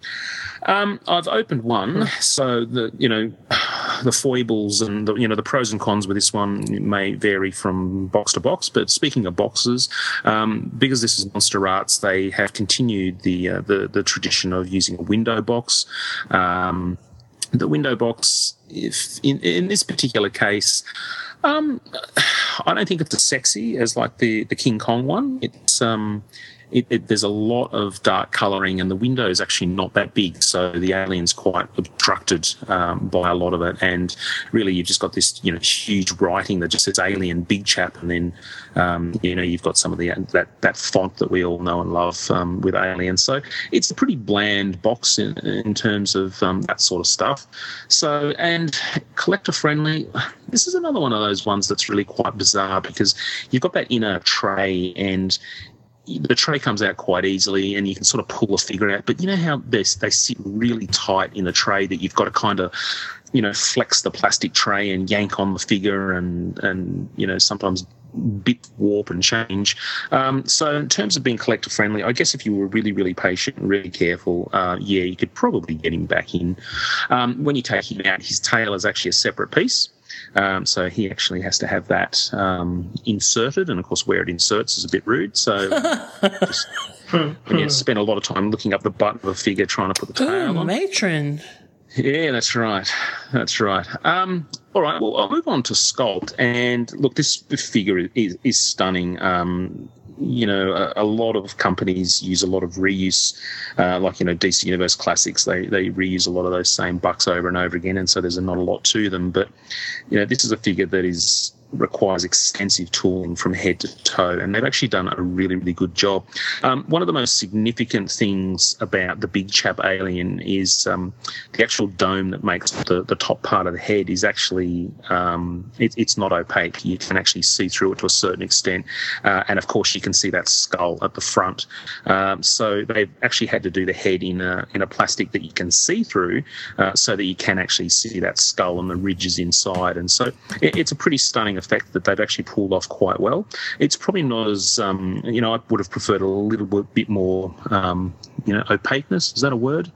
Um, I've opened one, so the you know the foibles and the you know the pros and cons with this one may vary from box to box. But speaking of boxes, um, because this is Monster Arts, they have continued the uh, the the tradition of using a window box. Um, the window box, if in in this particular case. Um, I don't think it's as sexy as like the the King Kong one. It's um, it, it, there's a lot of dark colouring, and the window is actually not that big, so the alien's quite obstructed um, by a lot of it. And really, you've just got this, you know, huge writing that just says "Alien Big Chap," and then, um, you know, you've got some of the that that font that we all know and love um, with Alien. So it's a pretty bland box in, in terms of um, that sort of stuff. So and collector friendly. This is another one of those ones that's really quite bizarre because you've got that inner tray and the tray comes out quite easily and you can sort of pull a figure out. But you know how they, they sit really tight in the tray that you've got to kind of, you know, flex the plastic tray and yank on the figure and, and, you know, sometimes bit warp and change. Um, so in terms of being collector friendly, I guess if you were really, really patient and really careful, uh, yeah, you could probably get him back in. Um, when you take him out, his tail is actually a separate piece. Um, so he actually has to have that um, inserted, and of course, where it inserts is a bit rude. So just, you spend a lot of time looking up the butt of a figure trying to put the tail Ooh, on. matron. Yeah, that's right. That's right. Um, all right. Well, I'll move on to sculpt. And look, this figure is, is stunning. Um, you know, a, a lot of companies use a lot of reuse, uh, like you know, DC Universe Classics. They they reuse a lot of those same bucks over and over again, and so there's not a lot to them. But you know, this is a figure that is requires extensive tooling from head to toe, and they've actually done a really, really good job. Um, one of the most significant things about the big chap alien is um, the actual dome that makes the, the top part of the head is actually um, it, it's not opaque. You can actually see through it to a certain extent, uh, and of course you can see that skull at the front. Um, so they've actually had to do the head in a in a plastic that you can see through, uh, so that you can actually see that skull and the ridges inside. And so it, it's a pretty stunning effect that they've actually pulled off quite well. It's probably not as um, you know I would have preferred a little bit, bit more um, you know opaqueness. Is that a word?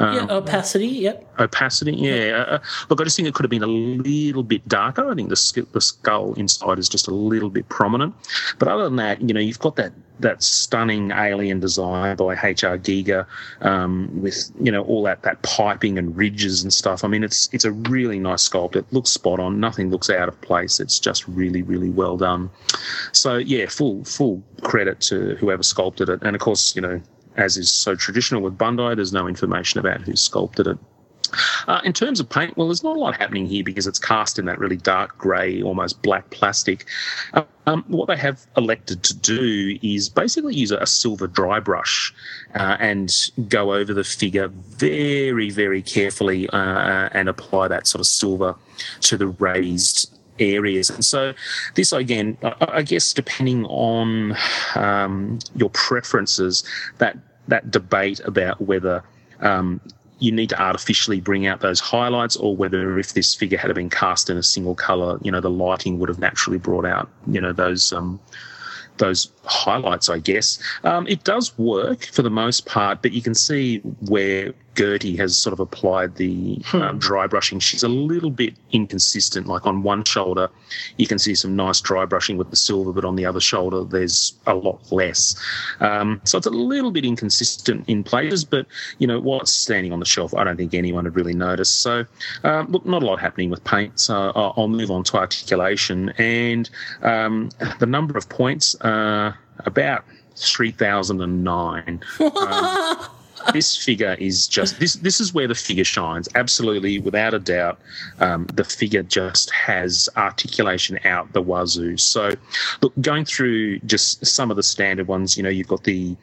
Yeah, opacity. Yep. opacity. Yeah. Uh, look, I just think it could have been a little bit darker. I think the sk- the skull inside is just a little bit prominent. But other than that, you know, you've got that that stunning alien design by H.R. Giger um, with you know all that that piping and ridges and stuff. I mean, it's it's a really nice sculpt. It looks spot on. Nothing looks out of place. It's just really really well done. So yeah, full full credit to whoever sculpted it. And of course, you know as is so traditional with Bandai, there's no information about who sculpted it. Uh, in terms of paint, well, there's not a lot happening here because it's cast in that really dark grey, almost black plastic. Uh, um, what they have elected to do is basically use a, silver dry brush uh, and go over the figure very, very carefully uh, and apply that sort of silver to the raised areas. And so, this again, I, I guess, depending on um, your preferences, that that debate about whether um, you need to artificially bring out those highlights or whether if this figure had been cast in a single color, you know, the lighting would have naturally brought out, you know, those um, those highlights, I guess. Um, it does work for the most part, but you can see where Gertie has sort of applied the um, dry brushing. She's a little bit inconsistent. Like on one shoulder, you can see some nice dry brushing with the silver, but on the other shoulder, there's a lot less. Um, so it's a little bit inconsistent in places, but you know what's standing on the shelf, I don't think anyone would really notice. So um, look, not a lot happening with paint. So I'll, I'll move on to articulation and um, the number of points. Uh, about 3009 um, this figure is just this this is where the figure shines. Absolutely without a doubt um, the figure just has articulation out the wazoo. So look going through just some of the standard ones you know you've got the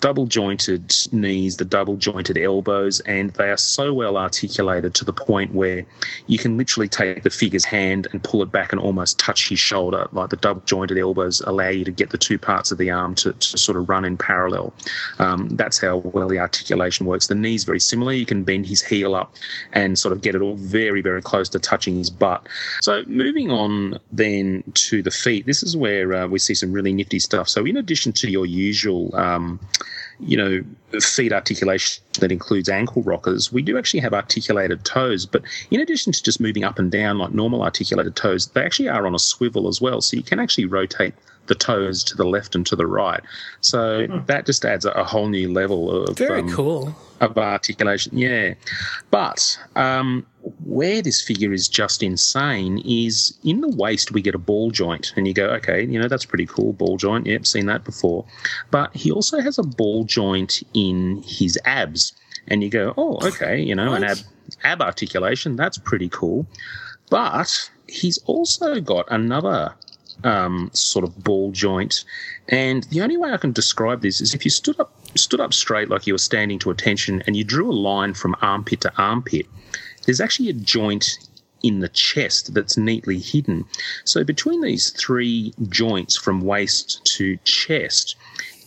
double jointed knees the double jointed elbows and they are so well articulated to the point where you can literally take the figure's hand and pull it back and almost touch his shoulder. Like the double jointed elbows allow you to get the two parts of the arm to, to sort of run in parallel. Um, that's how well the articulation works the knees very similar you can bend his heel up and sort of get it all very very close to touching his butt so moving on then to the feet this is where uh, we see some really nifty stuff so in addition to your usual um, you know, feet articulation that includes ankle rockers, we do actually have articulated toes. But in addition to just moving up and down like normal articulated toes, they actually are on a swivel as well. So you can actually rotate the toes to the left and to the right. So that just adds a, a whole new level of Very um, cool. of articulation. Yeah, but um, where this figure is just insane is in the waist we get a ball joint, and you go, okay, you know that's pretty cool, ball joint. Yep, seen that before. But he also has a ball joint in his abs, and you go, oh, okay, you know, an ab ab articulation. That's pretty cool. But he's also got another um, sort of ball joint. And the only way I can describe this is if you stood up stood up straight like you were standing to attention and you drew a line from armpit to armpit, there's actually a joint in the chest that's neatly hidden. So between these three joints from waist to chest,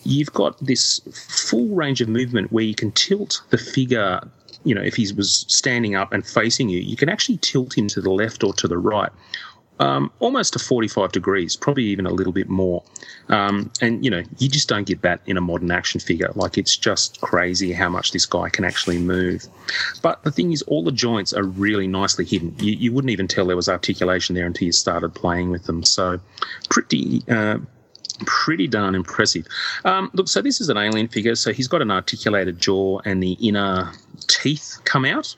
you've got this full range of movement where you can tilt the figure you know, if he was standing up and facing you, you can actually tilt him to the left or to the right, um, almost to 45 degrees, probably even a little bit more. Um, and, you know, you just don't get that in a modern action figure. Like, it's just crazy how much this guy can actually move. But the thing is, all the joints are really nicely hidden. You, you wouldn't even tell there was articulation there until you started playing with them. So, pretty. Uh, Pretty darn impressive. Um, look, so this is an alien figure. So he's got an articulated jaw and the inner teeth come out.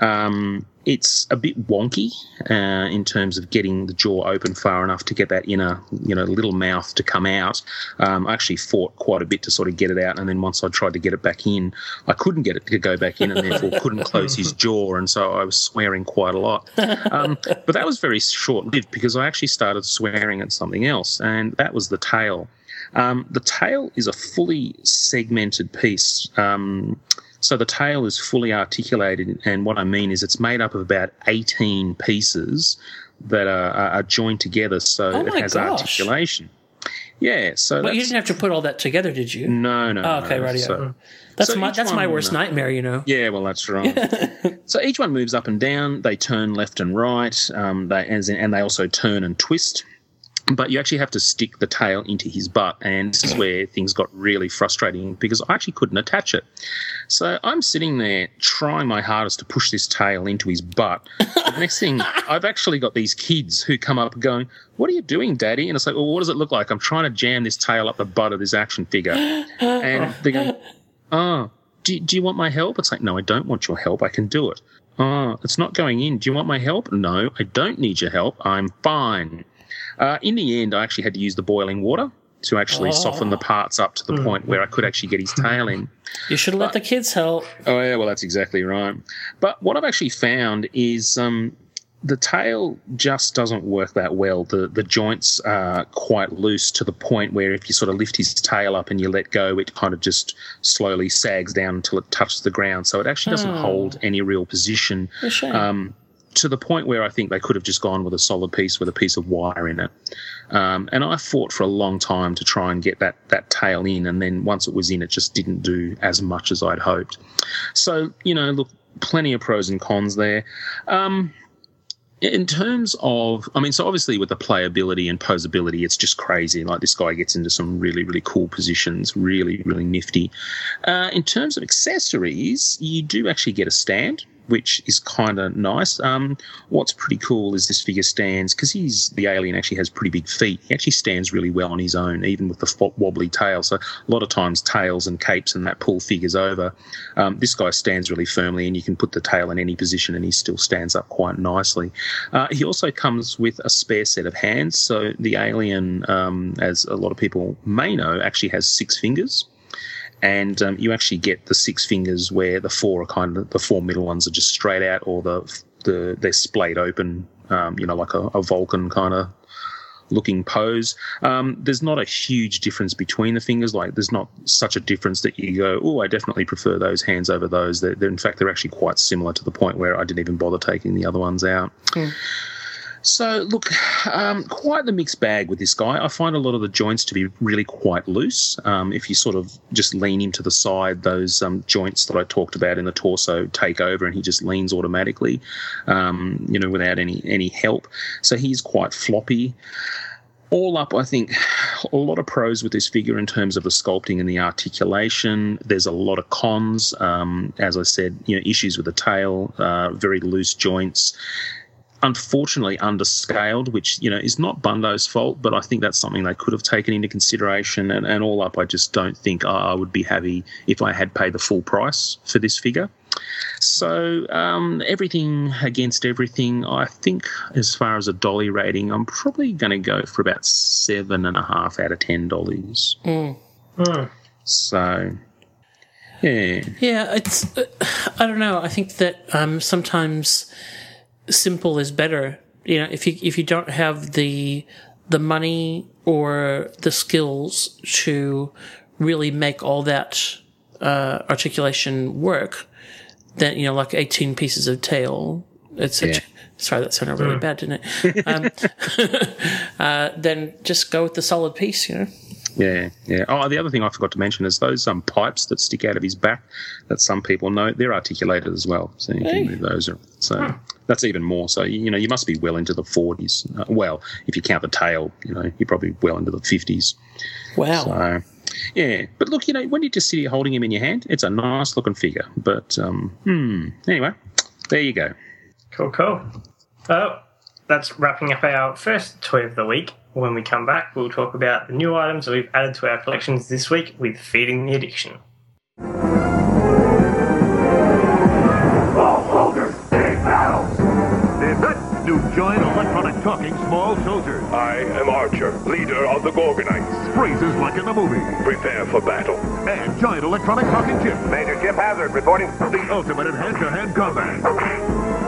Um, it's a bit wonky uh, in terms of getting the jaw open far enough to get that inner, you know, little mouth to come out. Um, I actually fought quite a bit to sort of get it out, and then once I tried to get it back in, I couldn't get it to go back in, and therefore couldn't close his jaw, and so I was swearing quite a lot. Um, but that was very short-lived because I actually started swearing at something else, and that was the tail. Um, the tail is a fully segmented piece. Um, so the tail is fully articulated, and what I mean is it's made up of about 18 pieces that are, are, joined together, so Oh it has gosh. articulation. Yeah, so But you didn't have to put all that together, did you? no, no. Oh, okay, no. right. So- that's so my that's my worst uh, nightmare. You know. yeah, well, that's right. so each one moves up and down. They turn left and right. Um, they and, and they also turn and twist. But you actually have to stick the tail into his butt, and this is where things got really frustrating because I actually couldn't attach it. So I'm sitting there trying my hardest to push this tail into his butt. the next thing, I've actually got these kids who come up going, "What are you doing, Daddy?" And it's like, "Well, what does it look like?" I'm trying to jam this tail up the butt of this action figure, and they go, "Oh, do, do you want my help?" It's like, "No, I don't want your help. I can do it." Oh, it's not going in. Do you want my help? No, I don't need your help. I'm fine. Uh, in the end, I actually had to use the boiling water to actually soften the parts up to the point where I could actually get his tail in. You should have let the kids help. Oh yeah, well that's exactly right. But what I've actually found is um, the tail just doesn't work that well. The the joints are quite loose to the point where if you sort of lift his tail up and you let go, it kind of just slowly sags down until it touches the ground. So it actually doesn't Oh. hold any real position. A shame. Um, to the point where I think they could have just gone with a solid piece with a piece of wire in it. Um, and I fought for a long time to try and get that that tail in, and then once it was in, it just didn't do as much as I'd hoped. So you know, look, plenty of pros and cons there. Um, in terms of, I mean, so obviously with the playability and posability, it's just crazy. Like this guy gets into some really, really cool positions, really, really nifty. Uh, in terms of accessories, you do actually get a stand, which is kind of nice. Um, what's pretty cool is this figure stands because he's the alien actually has pretty big feet. He actually stands really well on his own, even with the wobbly tail. So a lot of times tails and capes and that pull figures over. Um, this guy stands really firmly, and you can put the tail in any position, and he still stands up quite nicely. Uh, he also comes with a spare set of hands. So the alien, um, as a lot of people may know, actually has six fingers and um, you actually get the six fingers where the four are kind of the four middle ones are just straight out, or the the they're splayed open, um, you know, like a, a Vulcan kind of looking pose. Um, there's not a huge difference between the fingers. Like there's not such a difference that you go, oh, I definitely prefer those hands over those. They're, they're, in fact, they're actually quite similar to the point where I didn't even bother taking the other ones out. So, look, um, quite the mixed bag with this guy. I find a lot of the joints to be really quite loose. Um, if you sort of just lean him to the side, those um, joints that I talked about in the torso take over and he just leans automatically, um, you know, without any, any help. So he's quite floppy. All up, I think a lot of pros with this figure in terms of the sculpting and the articulation. There's a lot of cons. Um, as I said, you know, issues with the tail, uh, very loose joints unfortunately underscaled, which you know is not Bandai's fault, but I think that's something they could have taken into consideration. And, and all up, I just don't think I would be happy if I had paid the full price for this figure. So um, everything against everything, I think as far as a dolly rating, I'm probably going to go for about seven and a half out of ten dollars. So. Yeah. Yeah, it's. Uh, I don't know. I think that um, sometimes simple is better. You know, if you if you don't have the the money or the skills to really make all that uh, articulation work, then you know, like eighteen pieces of tail. It's such. Yeah. Sorry, that sounded really bad, didn't it? Um, uh, then just go with the solid piece. You know. Yeah, yeah. Oh, the other thing I forgot to mention is those um, pipes that stick out of his back that some people know they're articulated as well. So you Hey. can move those. So that's even more. So you know you must be well into the forties. Uh, well, if you count the tail, you know you're probably well into the fifties. Wow. So yeah, but look, you know when you just sit here holding him in your hand, it's a nice looking figure. But um, hmm. Anyway, there you go. Cool, cool. Well, that's wrapping up our first toy of the week. When we come back, we'll talk about the new items that we've added to our collections this week with Feeding the Addiction. That's new giant electronic talking small soldiers. I am Archer, leader of the Gorgonites. Phrases like in the movie. Prepare for battle. And giant electronic talking chip. Major Chip Hazard reporting. The ultimate in hand-to-hand combat.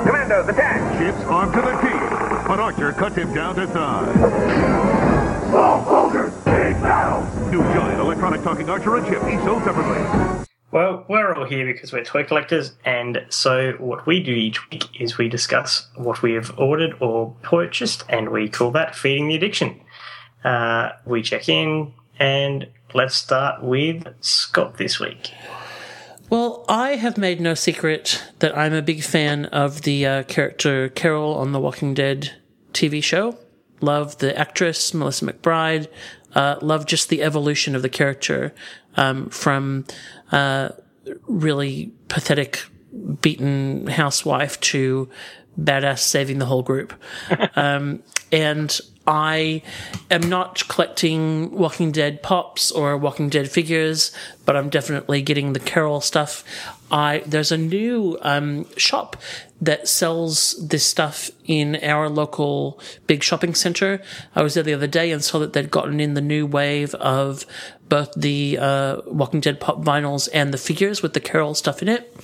Commandos, attack! Chip's armed to the teeth, but Archer cuts him down to size. Small soldiers, big battle! New giant electronic talking Archer and Chip, each sold separately. Well, we're all here because we're toy collectors, and so what we do each week is we discuss what we have ordered or purchased, and we call that Feeding the Addiction. Uh, we check in, and let's start with Scott this week. Well, I have made no secret that I'm a big fan of the uh, character Carol on the Walking Dead TV show. Love the actress Melissa McBride. Uh, love just the evolution of the character um, from uh, really pathetic, beaten housewife to badass saving the whole group. um, and I am not collecting Walking Dead pops or Walking Dead figures, but I'm definitely getting the Carol stuff. I there's a new um, shop that sells this stuff in our local big shopping center. I was there the other day and saw that they'd gotten in the new wave of both the uh, Walking Dead pop vinyls and the figures with the Carol stuff in it.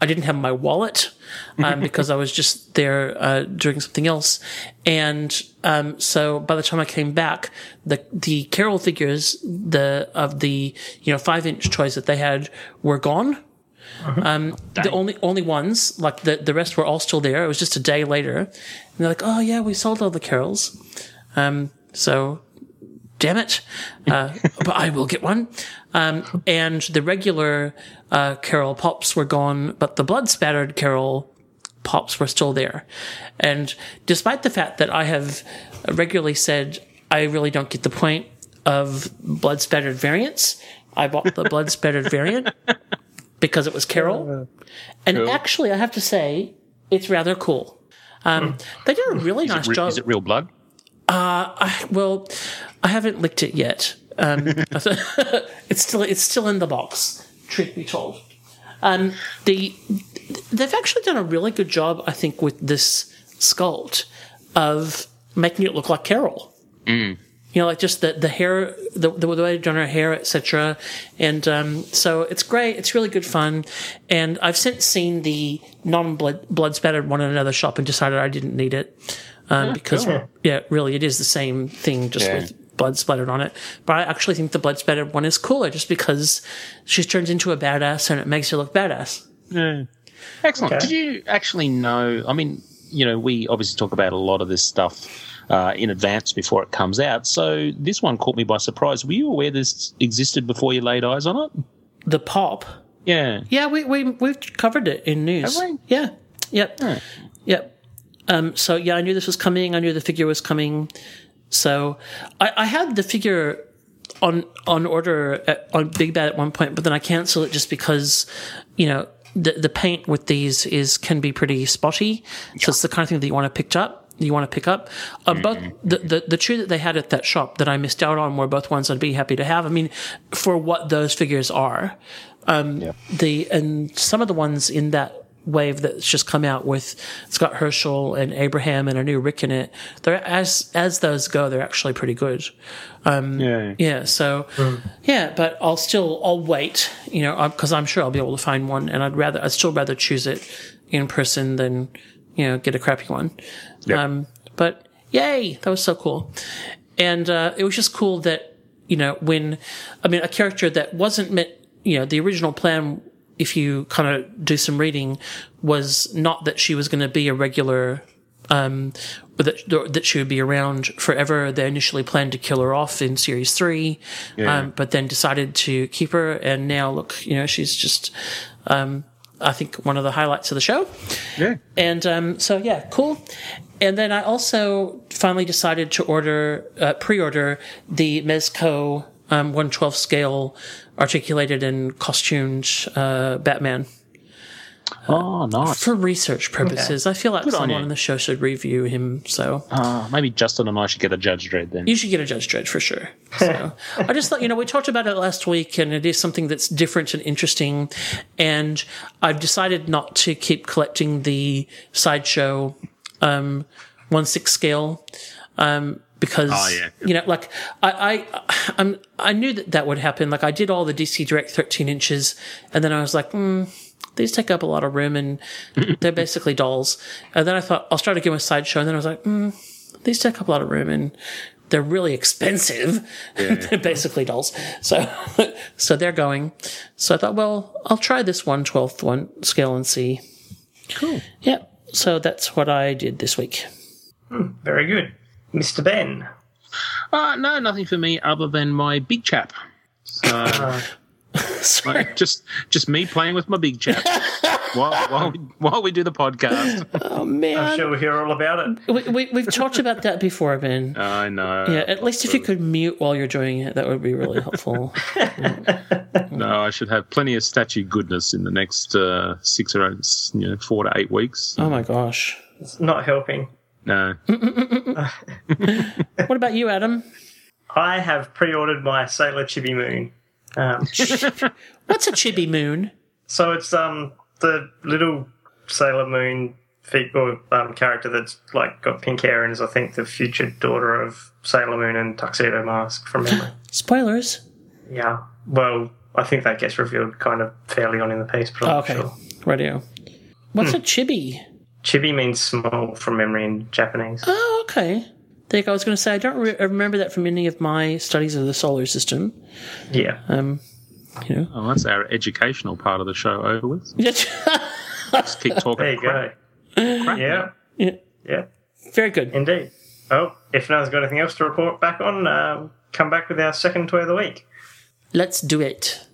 I didn't have my wallet um, because I was just there uh, doing something else, and um, so by the time I came back, the the Carol figures the of the you know five inch toys that they had were gone. Um, the only only ones like the the rest were all still there. It was just a day later, and they're like, "Oh yeah, we sold all the carols." Um, so, damn it, uh, but I will get one. Um, and the regular uh, carol pops were gone, but the blood spattered carol pops were still there. And despite the fact that I have regularly said I really don't get the point of blood spattered variants, I bought the blood spattered variant because it was Carol. And actually, I have to say, it's rather cool. Um, they did a really Is, nice it, re- job. is it real blood? Uh, I, well, I haven't licked it yet. Um, it's still it's still in the box. Truth be told, um, the they've actually done a really good job, I think, with this sculpt of making it look like Carol. Mm. You know, like just the the hair, the the way they've done her hair, etc. And um, so it's great. It's really good fun. And I've since seen the non blood blood spattered one in another shop and decided I didn't need it um, Yeah, because cool. yeah, really, it is the same thing, just Yeah. with blood splattered on it. But I actually think the blood splattered one is cooler, just because she turns into a badass and it makes her look badass. Yeah. Excellent. Okay. Did you actually know? I mean, you know, we obviously talk about a lot of this stuff uh, in advance before it comes out. So this one caught me by surprise. Were you aware this existed before you laid eyes on it? The pop. Yeah. Yeah, we we we've covered it in news. Have we? Yeah. Yep. Yep. Um, so yeah, I knew this was coming. I knew the figure was coming. So I, I had the figure on on order at, on Big Bad at one point, but then I canceled it just because you know the the paint with these is can be pretty spotty. So it's the kind of thing that you want to pick up. You want to pick up. Uh, Both the, the the two that they had at that shop that I missed out on were both ones I'd be happy to have. I mean, for what those figures are, um, the and some of the ones in that wave that's just come out with Scott Herschel and Abraham and a new Rick in it. They're as as those go, they're actually pretty good. Um, Yeah. yeah. So yeah, but I'll still I'll wait, you know, because I'm sure I'll be able to find one, and I'd rather I'd still rather choose it in person than you know get a crappy one. Um, but yay, that was so cool, and uh, it was just cool that you know when I mean a character that wasn't meant, you know, the original plan. If you kind of do some reading, was not that she was going to be a regular um, that that she would be around forever. They initially planned to kill her off in series three, Yeah. um, but then decided to keep her. And now look, you know, she's just, um, I think one of the highlights of the show. Yeah. And um, so yeah, cool. And then I also finally decided to order, uh, pre-order the Mezco um, 112 scale articulated and costumed uh, Batman Oh, nice. for research purposes. I feel like Good someone you. on the show should review him. So Uh, maybe Justin and I should get a Judge Dredd then. you should get a Judge Dredd for sure. So I just thought, you know, we talked about it last week and it is something that's different and interesting. And I've decided not to keep collecting the sideshow, um, one six scale, um, because, Oh, yeah. you know, like I, I, I'm, I knew that that would happen. Like I did all the DC Direct 13 inches and then I was like, hmm, these take up a lot of room and they're basically dolls. And then I thought I'll start again with sideshow. And then I was like, hmm, these take up a lot of room and they're really expensive. they're basically dolls. So, so they're going. So I thought, well, I'll try this one twelfth one scale and see. Cool. Yeah. So that's what I did this week. Very good. Mr. Ben. Uh, no, nothing for me other than my big chap. So, Sorry. like, just just me playing with my big chap while while we, while we do the podcast. Oh I'm man. sure we'll hear all about it. We, we, we've talked about that before, Ben. I know. Yeah, at least if you could mute while you're doing it, that would be really helpful. No, I should have plenty of statue goodness in the next uh, six or eight, you know, four to eight weeks. oh my gosh. It's not helping. No. What about you, Adam? I have pre-ordered my Sailor Chibi Moon. Um, What's a chibi moon? so it's um the little Sailor Moon fig- or um, character that's like got pink hair and is I think the future daughter of Sailor Moon and Tuxedo Mask from memory. Spoilers. yeah. Well, I think that gets revealed kind of fairly on in the piece, but I'm Oh, not okay. sure. Radio. What's a chibi? Chibi means small from memory in Japanese. Oh, okay. think I was going to say I don't re- remember that from any of my studies of the solar system. Yeah. Um, you know. Oh, that's our educational part of the show over with. Yes. Just keep talking. There you crap. go. Yeah. Yeah. Yeah. Very good. Indeed. Oh, if no one's got anything else to report back on, um, come back with our second toy of the week. Let's do it.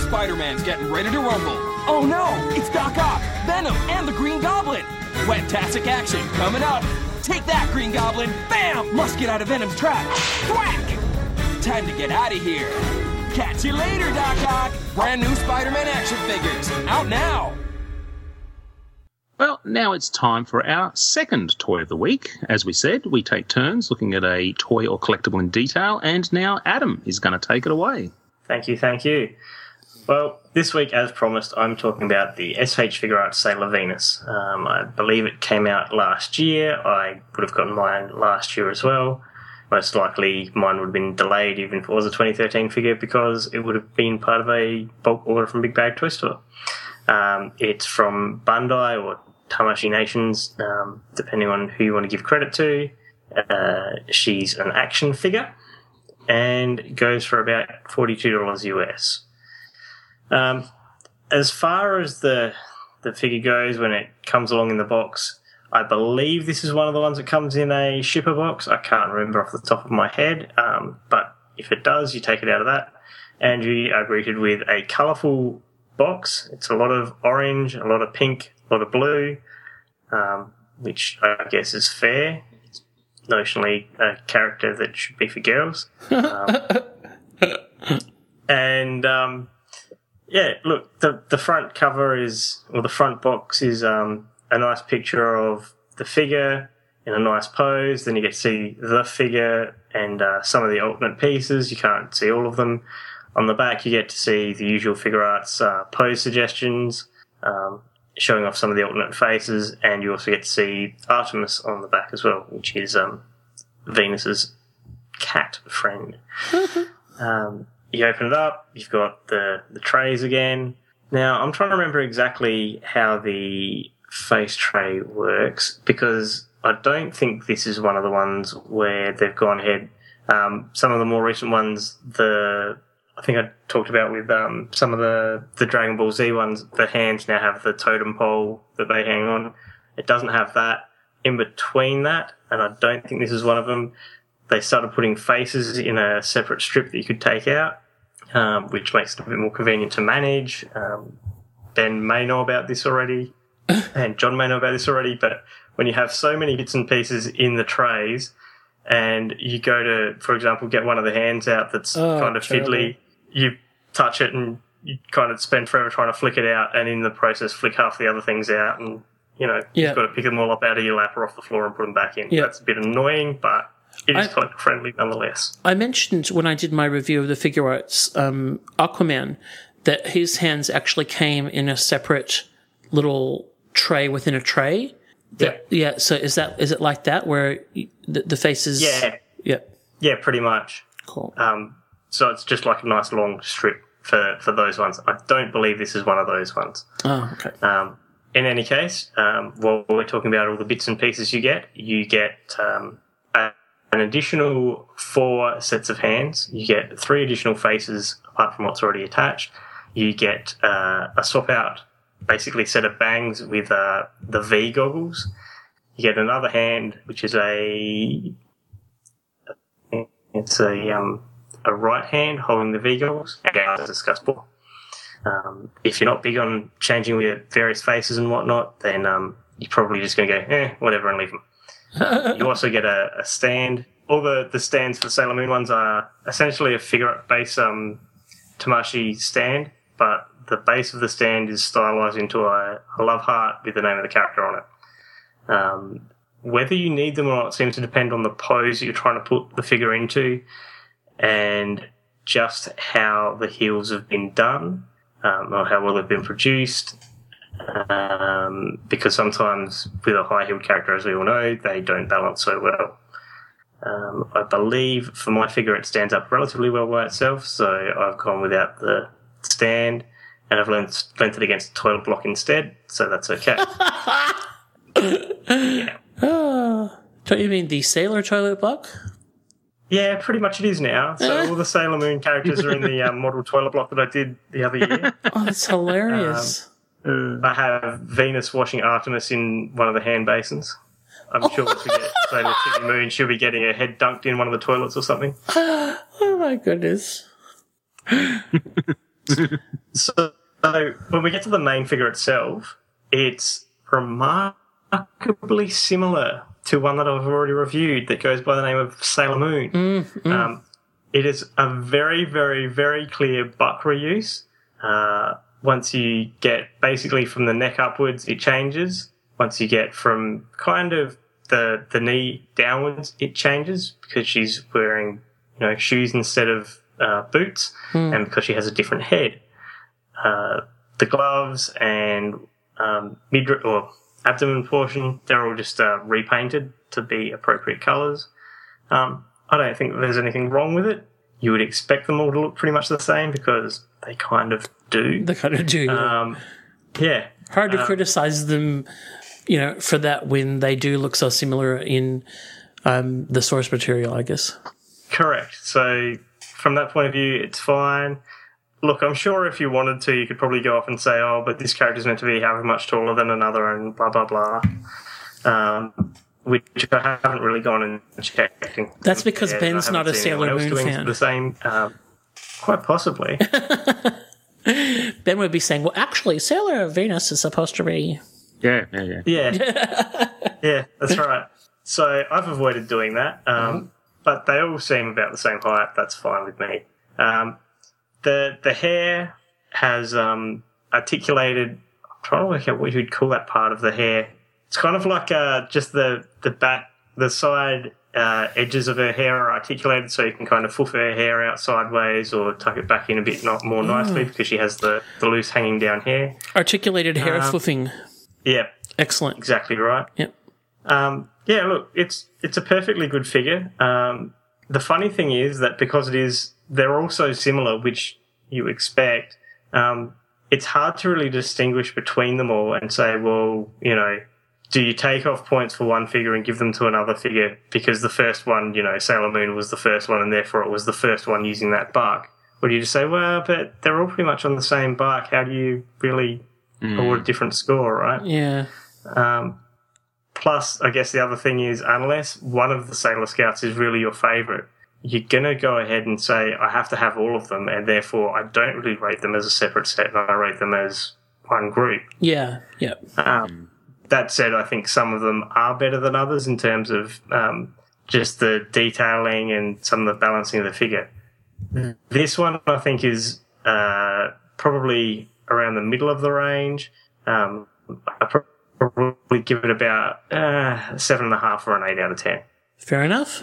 Spider-Man's getting ready to rumble. Oh no, it's Doc Ock, Venom, and the Green Goblin. Fantastic action coming up. Take that, Green Goblin. Bam! Must get out of Venom's trap. Thwack! Time to get out of here. Catch you later, Doc Ock. Brand new Spider-Man action figures. Out now. Well, now it's time for our second toy of the week. As we said, we take turns looking at a toy or collectible in detail, and now Adam is going to take it away. Thank you, thank you. Well, this week, as promised, I'm talking about the SH Figuarts Sailor Venus. Um, I believe it came out last year. I would have gotten mine last year as well. Most likely, mine would have been delayed even if it was a 2013 figure because it would have been part of a bulk order from Big Bad Toy Store. Um, it's from Bandai or Tamashii Nations, um, depending on who you want to give credit to. Uh, she's an action figure and goes for about $42 US. Um, as far as the the figure goes, when it comes along in the box, I believe this is one of the ones that comes in a shipper box. I can't remember off the top of my head, um, but if it does, you take it out of that, and you are greeted with a colourful box. It's a lot of orange, a lot of pink, a lot of blue, um, which I guess is fair. It's notionally a character that should be for girls. Um, and um, yeah, look, the the front cover is, or the front box is um, a nice picture of the figure in a nice pose. Then you get to see the figure and uh, some of the alternate pieces. You can't see all of them. On the back, you get to see the usual Figuarts uh, pose suggestions, um, showing off some of the alternate faces, and you also get to see Artemis on the back as well, which is um, Venus's cat friend. Um, you open it up, you've got the, the trays again. Now, I'm trying to remember exactly how the face tray works because I don't think this is one of the ones where they've gone ahead. Um, some of the more recent ones, the I think I talked about with um, some of the, the Dragon Ball Z ones, the hands now have the totem pole that they hang on. It doesn't have that. in between that, and I don't think this is one of them, they started putting faces in a separate strip that you could take out, um, which makes it a bit more convenient to manage. Um, ben may know about this already, and John may know about this already, but when you have so many bits and pieces in the trays, and you go to, for example, get one of the hands out that's Oh, kind of terrible. fiddly, you touch it and you kind of spend forever trying to flick it out, and in the process, flick half the other things out, and you know, Yeah. you've got to pick them all up out of your lap or off the floor and put them back in. Yeah. That's a bit annoying, but it is I- collector friendly nonetheless. I mentioned when I did my review of the Figuarts um, Aquaman that his hands actually came in a separate little tray within a tray. Yeah. Yeah. So is that is it like that where the, the faces? Yeah. Yeah. Yeah, pretty much. Cool. Um, so it's just like a nice long strip for, for those ones. I don't believe this is one of those ones. Oh, okay. Um, in any case, um, while we're talking about all the bits and pieces you get, you get um, an additional four sets of hands. You get three additional faces apart from what's already attached. You get uh, a swap out, basically set of bangs with uh, the V goggles. You get another hand, which is a it's a um, a right hand holding the V goggles. Again, as discussed before. Um, if you're not big on changing with various faces and whatnot, then um, you're probably just going to go, eh, whatever, and leave them. You also get a, a stand. All the, the stands for the Sailor Moon ones are essentially a figure base um, Tamashii stand, but the base of the stand is stylized into a, a love heart with the name of the character on it. Um, whether you need them or not seems to depend on the pose you're trying to put the figure into and just how the heels have been done um, or how well they've been produced. Um, because sometimes with a high heeled character, as we all know, they don't balance so well. Um, I believe for my figure it stands up relatively well by itself, so I've gone without the stand and I've lent, lent it against toilet block instead, so that's okay. Ah, don't you mean the sailor toilet block? Yeah, pretty much it is now. So all the Sailor Moon characters are in the um, model toilet block that I did the other year. Oh, that's hilarious. I have Venus washing Artemis in one of the hand basins. I'm sure if we get Sailor Chibi Moon, she'll be getting her head dunked in one of the toilets or something. oh my goodness. So, so when we get to the main figure itself, it's remarkably similar to one that I've already reviewed that goes by the name of Sailor Moon. Um, it is a very, very, very clear buck reuse. Uh, once you get basically from the neck upwards, it changes. Once you get from kind of the the knee downwards, it changes because she's wearing you know shoes instead of uh, boots, and because she has a different head. Uh, the gloves and um, mid or abdomen portion, they're all just uh, repainted to be appropriate colours. Um, I don't think there's anything wrong with it. You would expect them all to look pretty much the same because they kind of do. They kind of do. yeah. Um, yeah. Hard to um, criticize them, you know, for that when they do look so similar in um, the source material, I guess. Correct. So from that point of view, it's fine. Look, I'm sure if you wanted to, you could probably go off and say, "Oh, but this character's meant to be however much taller than another," and blah blah blah. Um, which I haven't really gone and checked. That's because Yeah, Ben's not a Sailor else Moon doing fan. The same, um, quite possibly. Ben would be saying, well, actually, Sailor Venus is supposed to be. Yeah, yeah, yeah. Yeah. yeah, that's right. So I've avoided doing that. Um, But they all seem about the same height. That's fine with me. Um, the the hair has um, articulated. I'm trying to work out what you'd call that part of the hair. It's kind of like uh, just the the back, the side uh, edges of her hair are articulated, so you can kind of fluff her hair out sideways or tuck it back in a bit not more nicely Mm. because she has the, the loose hanging down hair. Articulated hair Um, fluffing. Yeah, Excellent. exactly right. Yep. Um, yeah, look, it's it's a perfectly good figure. Um, the funny thing is that because it is, they're all so similar, which you expect. Um, it's hard to really distinguish between them all and say, well, you know, do you take off points for one figure and give them to another figure because the first one, you know, Sailor Moon was the first one and therefore it was the first one using that bark? Or do you just say, well, but they're all pretty much on the same bark. How do you really award a different score, right? Yeah. Um, plus, I guess the other thing is, unless one of the Sailor Scouts is really your favourite, you're going to go ahead and say, I have to have all of them, and therefore I don't really rate them as a separate set, and I rate them as one group. Yeah, yeah. Um, that said, I think some of them are better than others in terms of um, just the detailing and some of the balancing of the figure. This one, I think, is uh, probably around the middle of the range. Um, I probably give it about uh, seven and a half or an eight out of ten. Fair enough.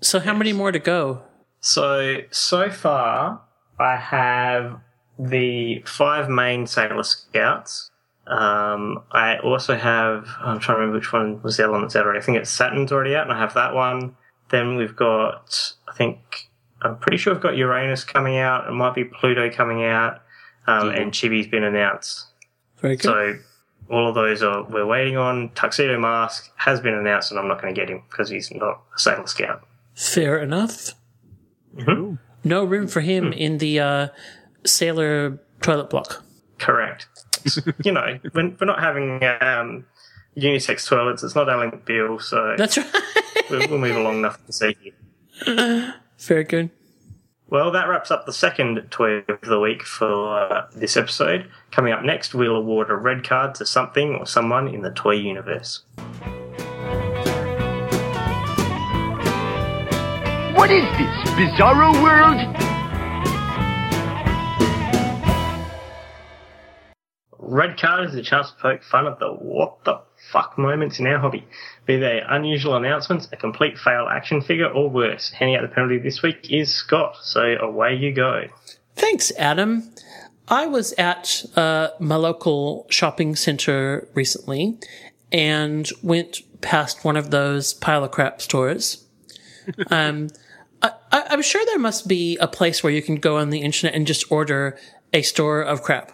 So, how many more to go? So so far, I have the five main Sailor Scouts. Um, I also have. I'm trying to remember which one was the other one that's out already. I think it's Saturn's already out, and I have that one. Then we've got. I think I'm pretty sure we've got Uranus coming out. It might be Pluto coming out, um, and Chibi's been announced. Very good. So all of those are we're waiting on. Tuxedo Mask has been announced, and I'm not going to get him because he's not a Sailor Scout. Fair enough. Mhm. No room for him in the uh, sailor toilet block. Correct. you know, we're, we're not having um, unisex toilets. It's not Ally McBeal, so That's right. we'll, we'll move along enough to see you. Very good. Well, that wraps up the second toy of the week for uh, this episode. Coming up next, we'll award a red card to something or someone in the toy universe. What is this, Bizarro World? Red card is a chance to poke fun at the what the fuck moments in our hobby. Be they unusual announcements, a complete fail action figure, or worse. Handing out the penalty this week is Scott, so away you go. Thanks, Adam. I was at uh, my local shopping center recently and went past one of those pile of crap stores. um, I, I, I'm sure there must be a place where you can go on the internet and just order a store of crap.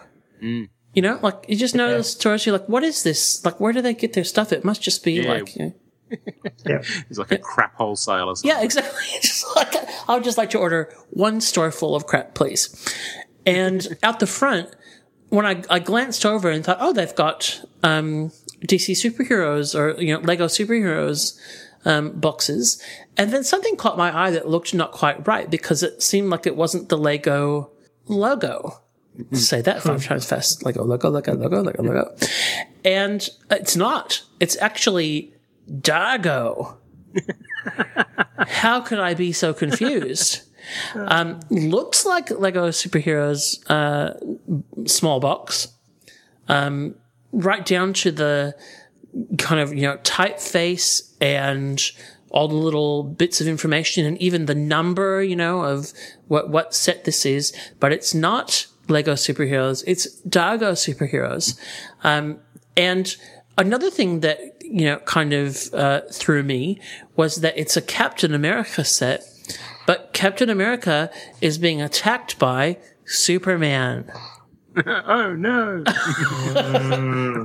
You know, like you just know those stores. You're like, what is this? Like, where do they get their stuff? It must just be Yeah. like, you know, He's like a crap wholesale or something. yeah, exactly. Just like, I would just like to order one store full of crap, please. And out the front, when I, I glanced over and thought, oh, they've got um, DC superheroes or you know Lego superheroes um, boxes, and then something caught my eye that looked not quite right because it seemed like it wasn't the Lego logo. Say that five times fast. like Lego, Lego, Lego, Lego, Lego, Lego. And it's not. It's actually Dago. How could I be so confused? Um, looks like Lego Superheroes uh, small box, um, right down to the kind of you know typeface and all the little bits of information and even the number you know of what what set this is. But it's not Lego Superheroes. It's Dago Superheroes. Um, and another thing that you know kind of uh, threw me was that it's a Captain America set, but Captain America is being attacked by Superman. oh no!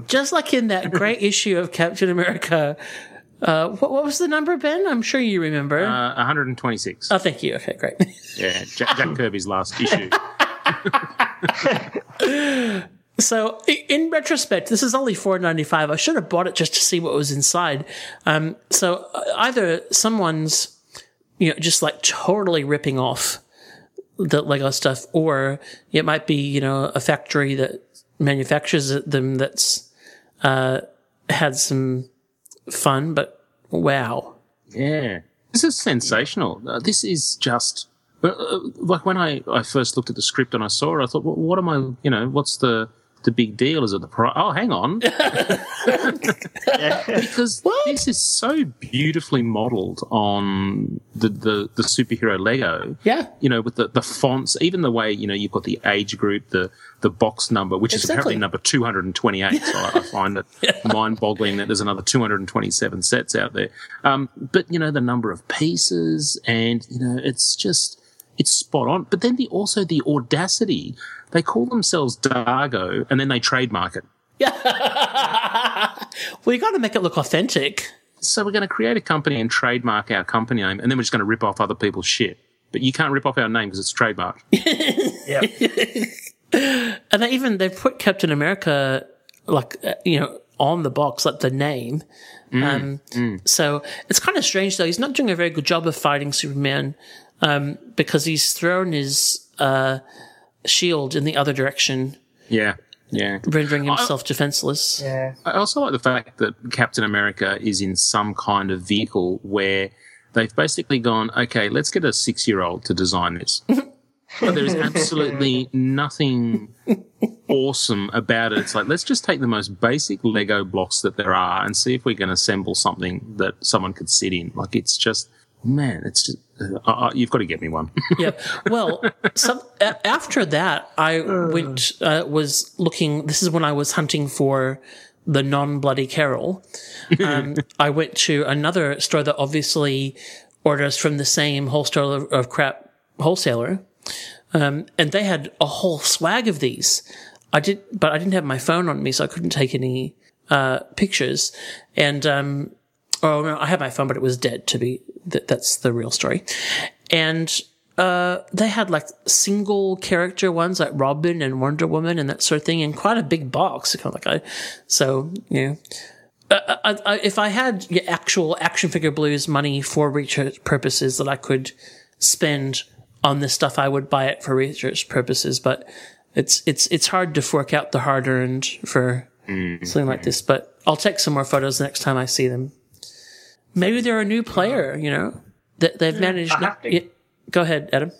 Just like in that great issue of Captain America. Uh, what, what was the number, Ben? I'm sure you remember. Uh, 126. oh, thank you. Okay, great. Yeah, Jack, Jack Kirby's last issue. So, in retrospect, this is only four ninety five. I should have bought it just to see what was inside. Um, so uh, either someone's, you know, just like totally ripping off the Lego stuff, or it might be you know a factory that manufactures them that's uh, had some fun. But wow, Yeah. This is sensational. This is just uh, uh, like when I, I first looked at the script and I saw it, I thought, well, what am I, you know, what's the the big deal? Is it the price? Oh, hang on. because this is so beautifully modeled on the, the, the superhero Lego. Yeah. You know, with the, the fonts, even the way, you know, you've got the age group, the, the box number, which is apparently number 228. So I, I find it mind boggling that there's another 227 sets out there. Um, but, you know, the number of pieces and, you know, it's just, it's spot on. But then the, also the audacity. They call themselves Dargo and then they trademark it. Yeah. well, you got to make it look authentic. So we're going to create a company and trademark our company name, and then we're just going to rip off other people's shit. But you can't rip off our name because it's trademarked. Yeah. And they even they've put Captain America like uh, you know on the box, like the name. Um, So it's kind of strange though. He's not doing a very good job of fighting Superman um, because he's thrown his uh, shield in the other direction, Yeah, yeah. rendering himself defenseless. Yeah. I also like the fact that Captain America is in some kind of vehicle where they've basically gone, okay, let's get a six year old to design this. but there is absolutely nothing awesome about it. It's like, let's just take the most basic Lego blocks that there are and see if we can assemble something that someone could sit in. Like, it's just, man, it's just, uh, uh, you've got to get me one. yeah. Well, some, a- after that, I went uh, was looking. This is when I was hunting for the non bloody Carol. Um, I went to another store that obviously orders from the same wholesaler of crap wholesaler, um, and they had a whole swag of these. I did, but I didn't have my phone on me, so I couldn't take any uh, pictures. And um, oh no, I had my phone, but it was dead. To be that, that's the real story. And uh, they had like single character ones like Robin and Wonder Woman and that sort of thing, in quite a big box. Kind of like I, so you know. Uh, I, I, if I had actual action figure blues money for research purposes that I could spend on this stuff, I would buy it for research purposes. But it's it's it's hard to fork out the hard earned for something like this. But I'll take some more photos next time I see them. Maybe they're a new player, you know, that they've managed. I have to- Yeah, go ahead, Adam.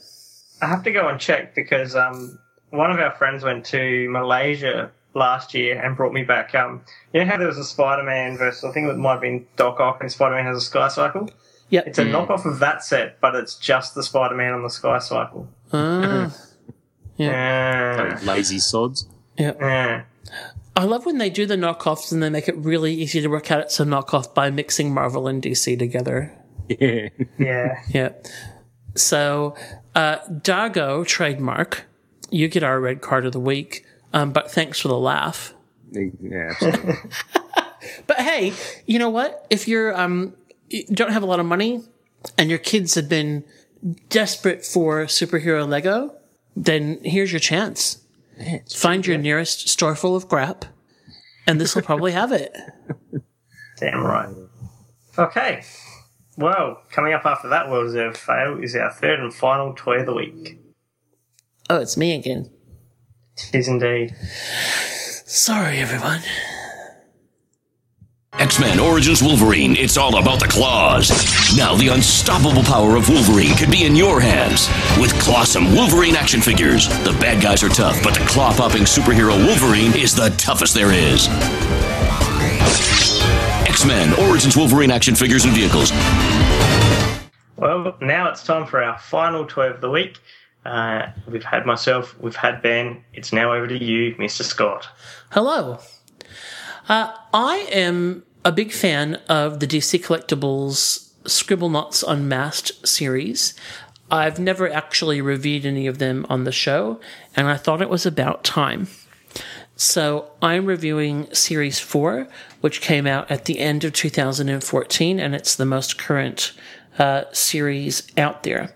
I have to go and check because um, one of our friends went to Malaysia last year and brought me back. Um, you know how there was a Spider-Man versus I think it might have been Doc Ock and Spider-Man has a Sky Cycle. Yeah, It's a knockoff of that set, but it's just the Spider-Man on the Sky Cycle. Ah, Yeah. Lazy sods. yeah. Yeah. I love when they do the knockoffs and they make it really easy to work out it's a knockoff by mixing Marvel and DC together. Yeah. Yeah. Yeah. So, uh, Dago trademark, you get our red card of the week. Um, but thanks for the laugh. Yeah, absolutely. But hey, you know what? If you're um you don't have a lot of money and your kids have been desperate for superhero Lego, then here's your chance. Find your nearest store full of crap, and this will probably have it. Damn right. Okay. Well, coming up after that World Reserve fail is our third and final toy of the week. Oh, it's me again. It is indeed. Sorry, everyone. X-Men Origins Wolverine, it's all about the claws. Now the unstoppable power of Wolverine could be in your hands. With Clawsome Wolverine action figures. The bad guys are tough, but the claw-popping superhero Wolverine is the toughest there is. X-Men Origins Wolverine action figures and vehicles. Well, now it's time for our final toy of the week. Uh, we've had myself, we've had Ben. It's now over to you, Mr. Scott. Hello. Uh, I am a big fan of the DC Collectibles Scribblenauts Unmasked series. I've never actually reviewed any of them on the show, and I thought it was about time. So I'm reviewing Series 4, which came out at the end of 2014, and it's the most current uh, series out there.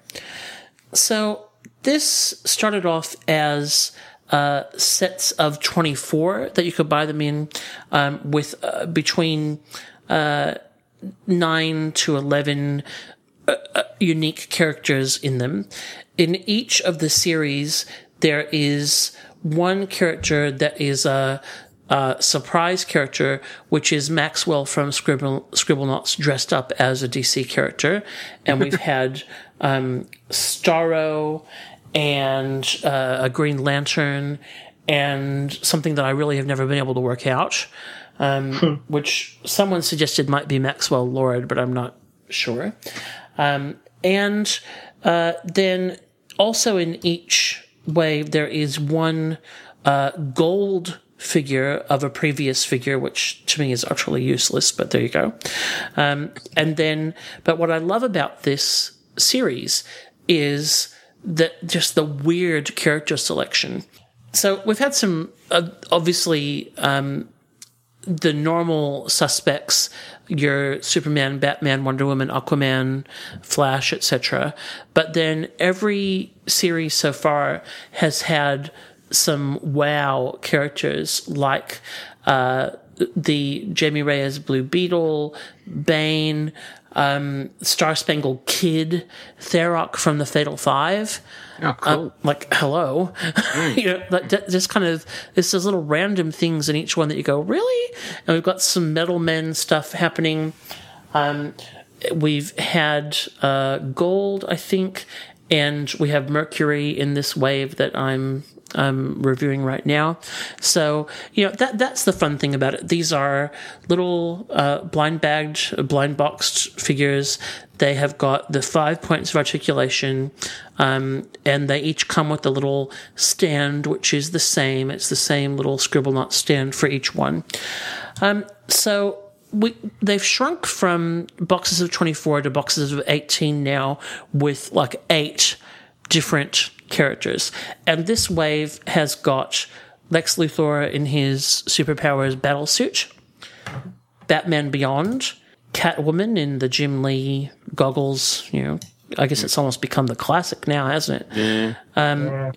So this started off as uh, sets of 24 that you could buy them in um, with uh, between uh, 9 to 11 uh, uh, unique characters in them. In each of the series, there is one character that is a, surprise character, which is Maxwell from Scribble, Scribblenauts dressed up as a DC character. And we've had um, Starro and uh, a Green Lantern and something that I really have never been able to work out, um, which someone suggested might be Maxwell Lord, but I'm not sure. Um, and uh, then also in each wave, there is one uh, gold figure of a previous figure, which to me is utterly useless, but there you go. Um, and then, but what I love about this series is that just the weird character selection. So we've had some, uh, obviously, um, the normal suspects, your Superman, Batman, Wonder Woman, Aquaman, Flash, etc. But then every series so far has had some wow characters like uh, the Jamie Reyes Blue Beetle, Bane, um, Star Spangled Kid, Tharok from the Fatal Five. Oh, cool. Uh, like, hello. you know, like, that- just kind of, it's those little random things in each one that you go, really? And we've got some Metal Men stuff happening. Um, we've had uh, Gold, I think, and we have Mercury in this wave that I'm um, reviewing right now. So you know that that's the fun thing about it. These are little uh, blind bagged, blind boxed figures. They have got the five points of articulation, um, and they each come with a little stand, which is the same. It's the same little Scribblenaut stand for each one. Um, so we they've shrunk from boxes of 24 to boxes of 18 now with like eight different characters. And this wave has got lex luthor in his superpowers battle suit batman beyond catwoman in the jim lee goggles you know i guess it's almost become the classic now hasn't it? Um,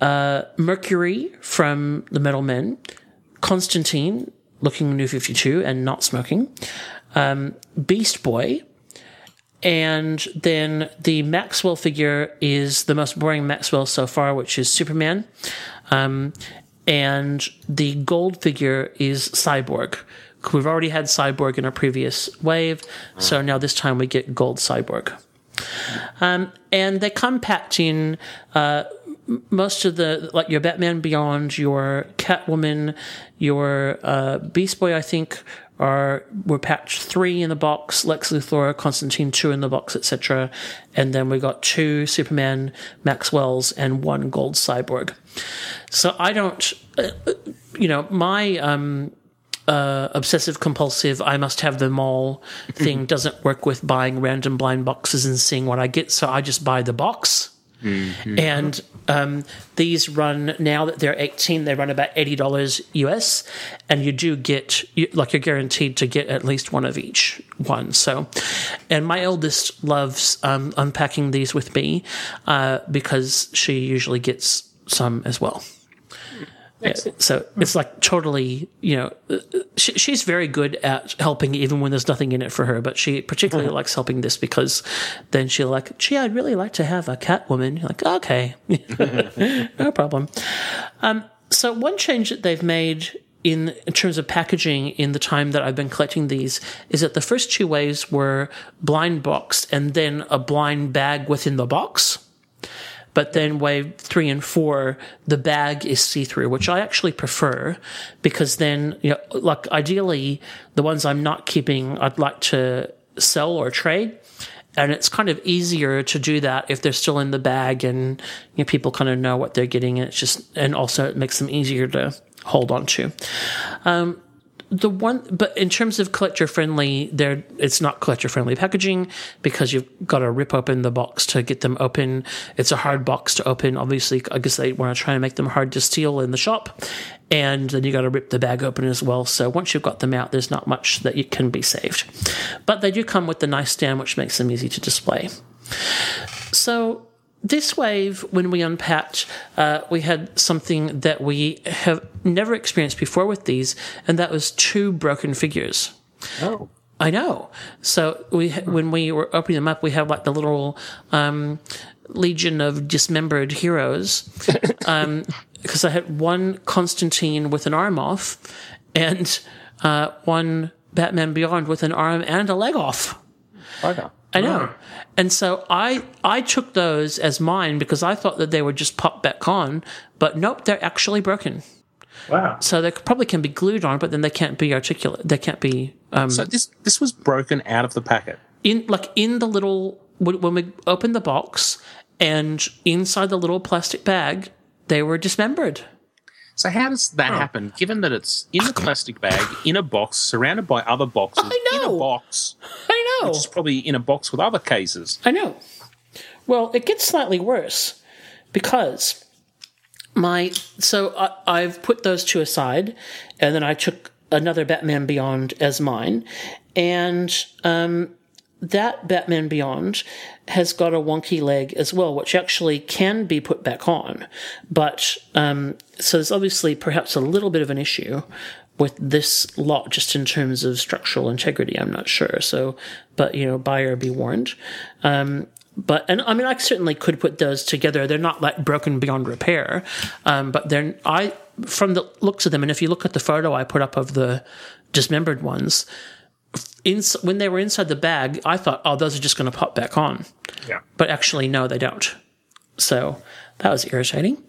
uh, mercury from the metal men Constantine, looking new 52 and not smoking, um, Beast Boy, and then the Maxwell figure is the most boring Maxwell so far, which is Superman. Um, and the gold figure is Cyborg. We've already had Cyborg in a previous wave, so now this time we get gold Cyborg. Um, and they come packed in uh, most of the like your Batman Beyond, your Catwoman, your uh, Beast Boy. I think are were packed three in the box, Lex Luthor, Constantine two in the box, etc. And then we got two Superman Maxwells and one Gold Cyborg. So I don't, uh, uh, you know, my um, uh, obsessive compulsive, I must have them all thing doesn't work with buying random blind boxes and seeing what I get. So I just buy the box. And um, these run now that they're 18, they run about $80 US. And you do get, you, like, you're guaranteed to get at least one of each one. So, and my eldest loves um, unpacking these with me uh, because she usually gets some as well. Yeah, so it's like totally, you know, uh, she, she's very good at helping even when there's nothing in it for her, but she particularly likes helping this because then she'll like, gee, I'd really like to have a Catwoman. You're like, okay, no problem. Um, so one change that they've made in, in terms of packaging in the time that I've been collecting these is that the first two waves were blind boxed and then a blind bag within the box. But then wave three and four, the bag is see through, which I actually prefer because then, you know, like ideally, the ones I'm not keeping, I'd like to sell or trade. And it's kind of easier to do that if they're still in the bag and you know, people kind of know what they're getting. And it's just, and also it makes them easier to hold on to. Um, the one, but in terms of collector friendly, there it's not collector friendly packaging because you've got to rip open the box to get them open. It's a hard box to open. Obviously, I guess they want to try and make them hard to steal in the shop, and then you got to rip the bag open as well. So once you've got them out, there's not much that you can be saved, but they do come with the nice stand, which makes them easy to display. So this wave, when we unpacked, uh, we had something that we have never experienced before with these, and that was two broken figures. Oh. I know. So we, when we were opening them up, we have like the little um, legion of dismembered heroes. Um, because I had one Constantine with an arm off, and uh, one Batman Beyond with an arm and a leg off. Okay. I know. And so I I took those as mine because I thought that they would just pop back on, but nope, they're actually broken. Wow. So they probably can be glued on, but then they can't be articulate. They can't be um, So this this was broken out of the packet. in like in the little when when we opened the box and inside the little plastic bag, they were dismembered. So how does that happen? Given that it's in the plastic bag, in a box, surrounded by other boxes, i in a box, I know, which is probably in a box with other cases. I know. Well, it gets slightly worse because my so I, I've put those two aside, and then I took another Batman Beyond as mine, and um, that Batman Beyond has got a wonky leg as well, which actually can be put back on, but um, so there's obviously perhaps a little bit of an issue with this lot just in terms of structural integrity. I'm not sure. So, but you know, buyer be warned. Um, but and I mean, I certainly could put those together. They're not like broken beyond repair, um, but they're I from the looks of them. And if you look at the photo I put up of the dismembered ones, in, when they were inside the bag, I thought, oh, those are just going to pop back on. Yeah. But actually, no, they don't. So that was irritating.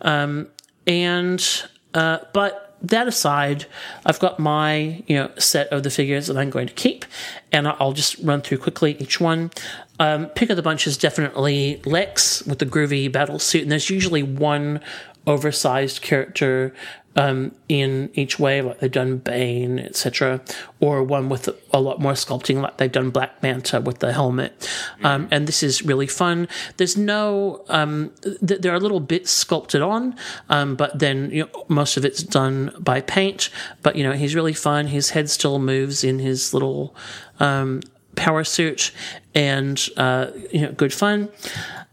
Um, and uh, but that aside, I've got my you know set of the figures that I'm going to keep, and I'll just run through quickly each one. Um, pick of the bunch is definitely Lex with the groovy battle suit, and there's usually one oversized character um, in each way, like they've done Bane, etc., or one with a lot more sculpting, like they've done Black Manta with the helmet. Um, and this is really fun. There's no, um, th- there are little bits sculpted on, um, but then you know, most of it's done by paint. But you know, he's really fun. His head still moves in his little um, power suit, and uh, you know, good fun.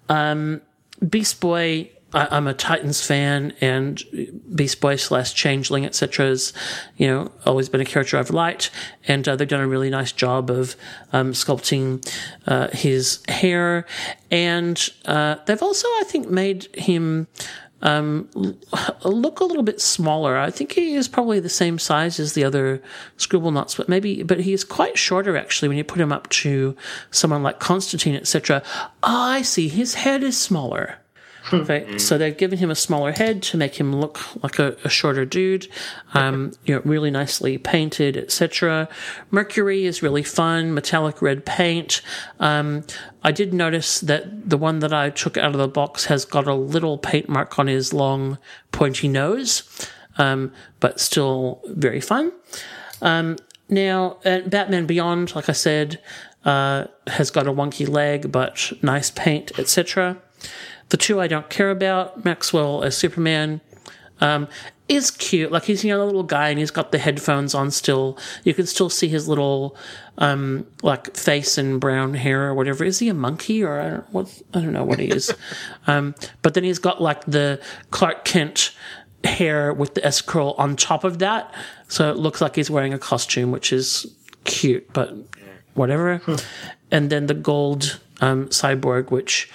Um, Beast Boy I, I'm a Titans fan, and Beast Boy slash Changeling, etc. has, you know, always been a character I've liked, and uh, they've done a really nice job of um, sculpting uh, his hair, and uh, they've also, I think, made him um, look a little bit smaller. I think he is probably the same size as the other Scribblenauts, but maybe, but he is quite shorter actually when you put him up to someone like Constantine, etc. I see. His head is smaller. Right. So they've given him a smaller head to make him look like a, a shorter dude. Um, you know, really nicely painted, etc. Mercury is really fun, metallic red paint. Um, I did notice that the one that I took out of the box has got a little paint mark on his long, pointy nose, um, but still very fun. Um, now, uh, Batman Beyond, like I said, uh, has got a wonky leg, but nice paint, etc. The two I don't care about, Maxwell as Superman, um, is cute. Like he's you know a little guy and he's got the headphones on still. You can still see his little um, like face and brown hair or whatever. Is he a monkey or I don't what I don't know what he is. um, but then he's got like the Clark Kent hair with the S curl on top of that, so it looks like he's wearing a costume, which is cute, but whatever. and then the gold um, cyborg, which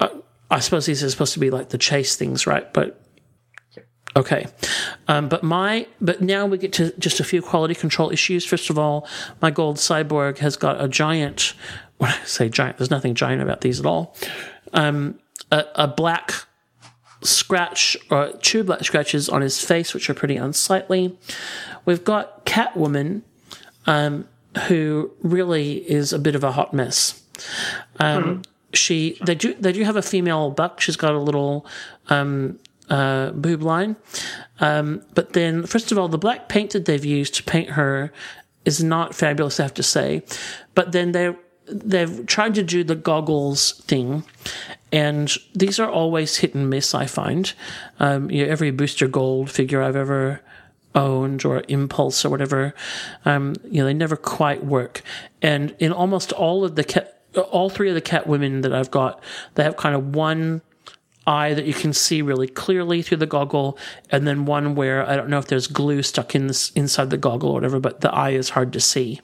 uh, I suppose these are supposed to be like the chase things, right? But okay. Um, but my but now we get to just a few quality control issues. First of all, my gold cyborg has got a giant. When I say giant, there's nothing giant about these at all. Um, a, a black scratch or two black scratches on his face, which are pretty unsightly. We've got Catwoman, um, who really is a bit of a hot mess. Um, She they do they do have a female buck. She's got a little um, uh, boob line, um, but then first of all, the black paint that they've used to paint her is not fabulous. I have to say, but then they they've tried to do the goggles thing, and these are always hit and miss. I find um, you know, every booster gold figure I've ever owned or impulse or whatever um, you know they never quite work and in almost all of the cat all three of the cat women that i've got they have kind of one eye that you can see really clearly through the goggle and then one where i don't know if there's glue stuck in this inside the goggle or whatever but the eye is hard to see.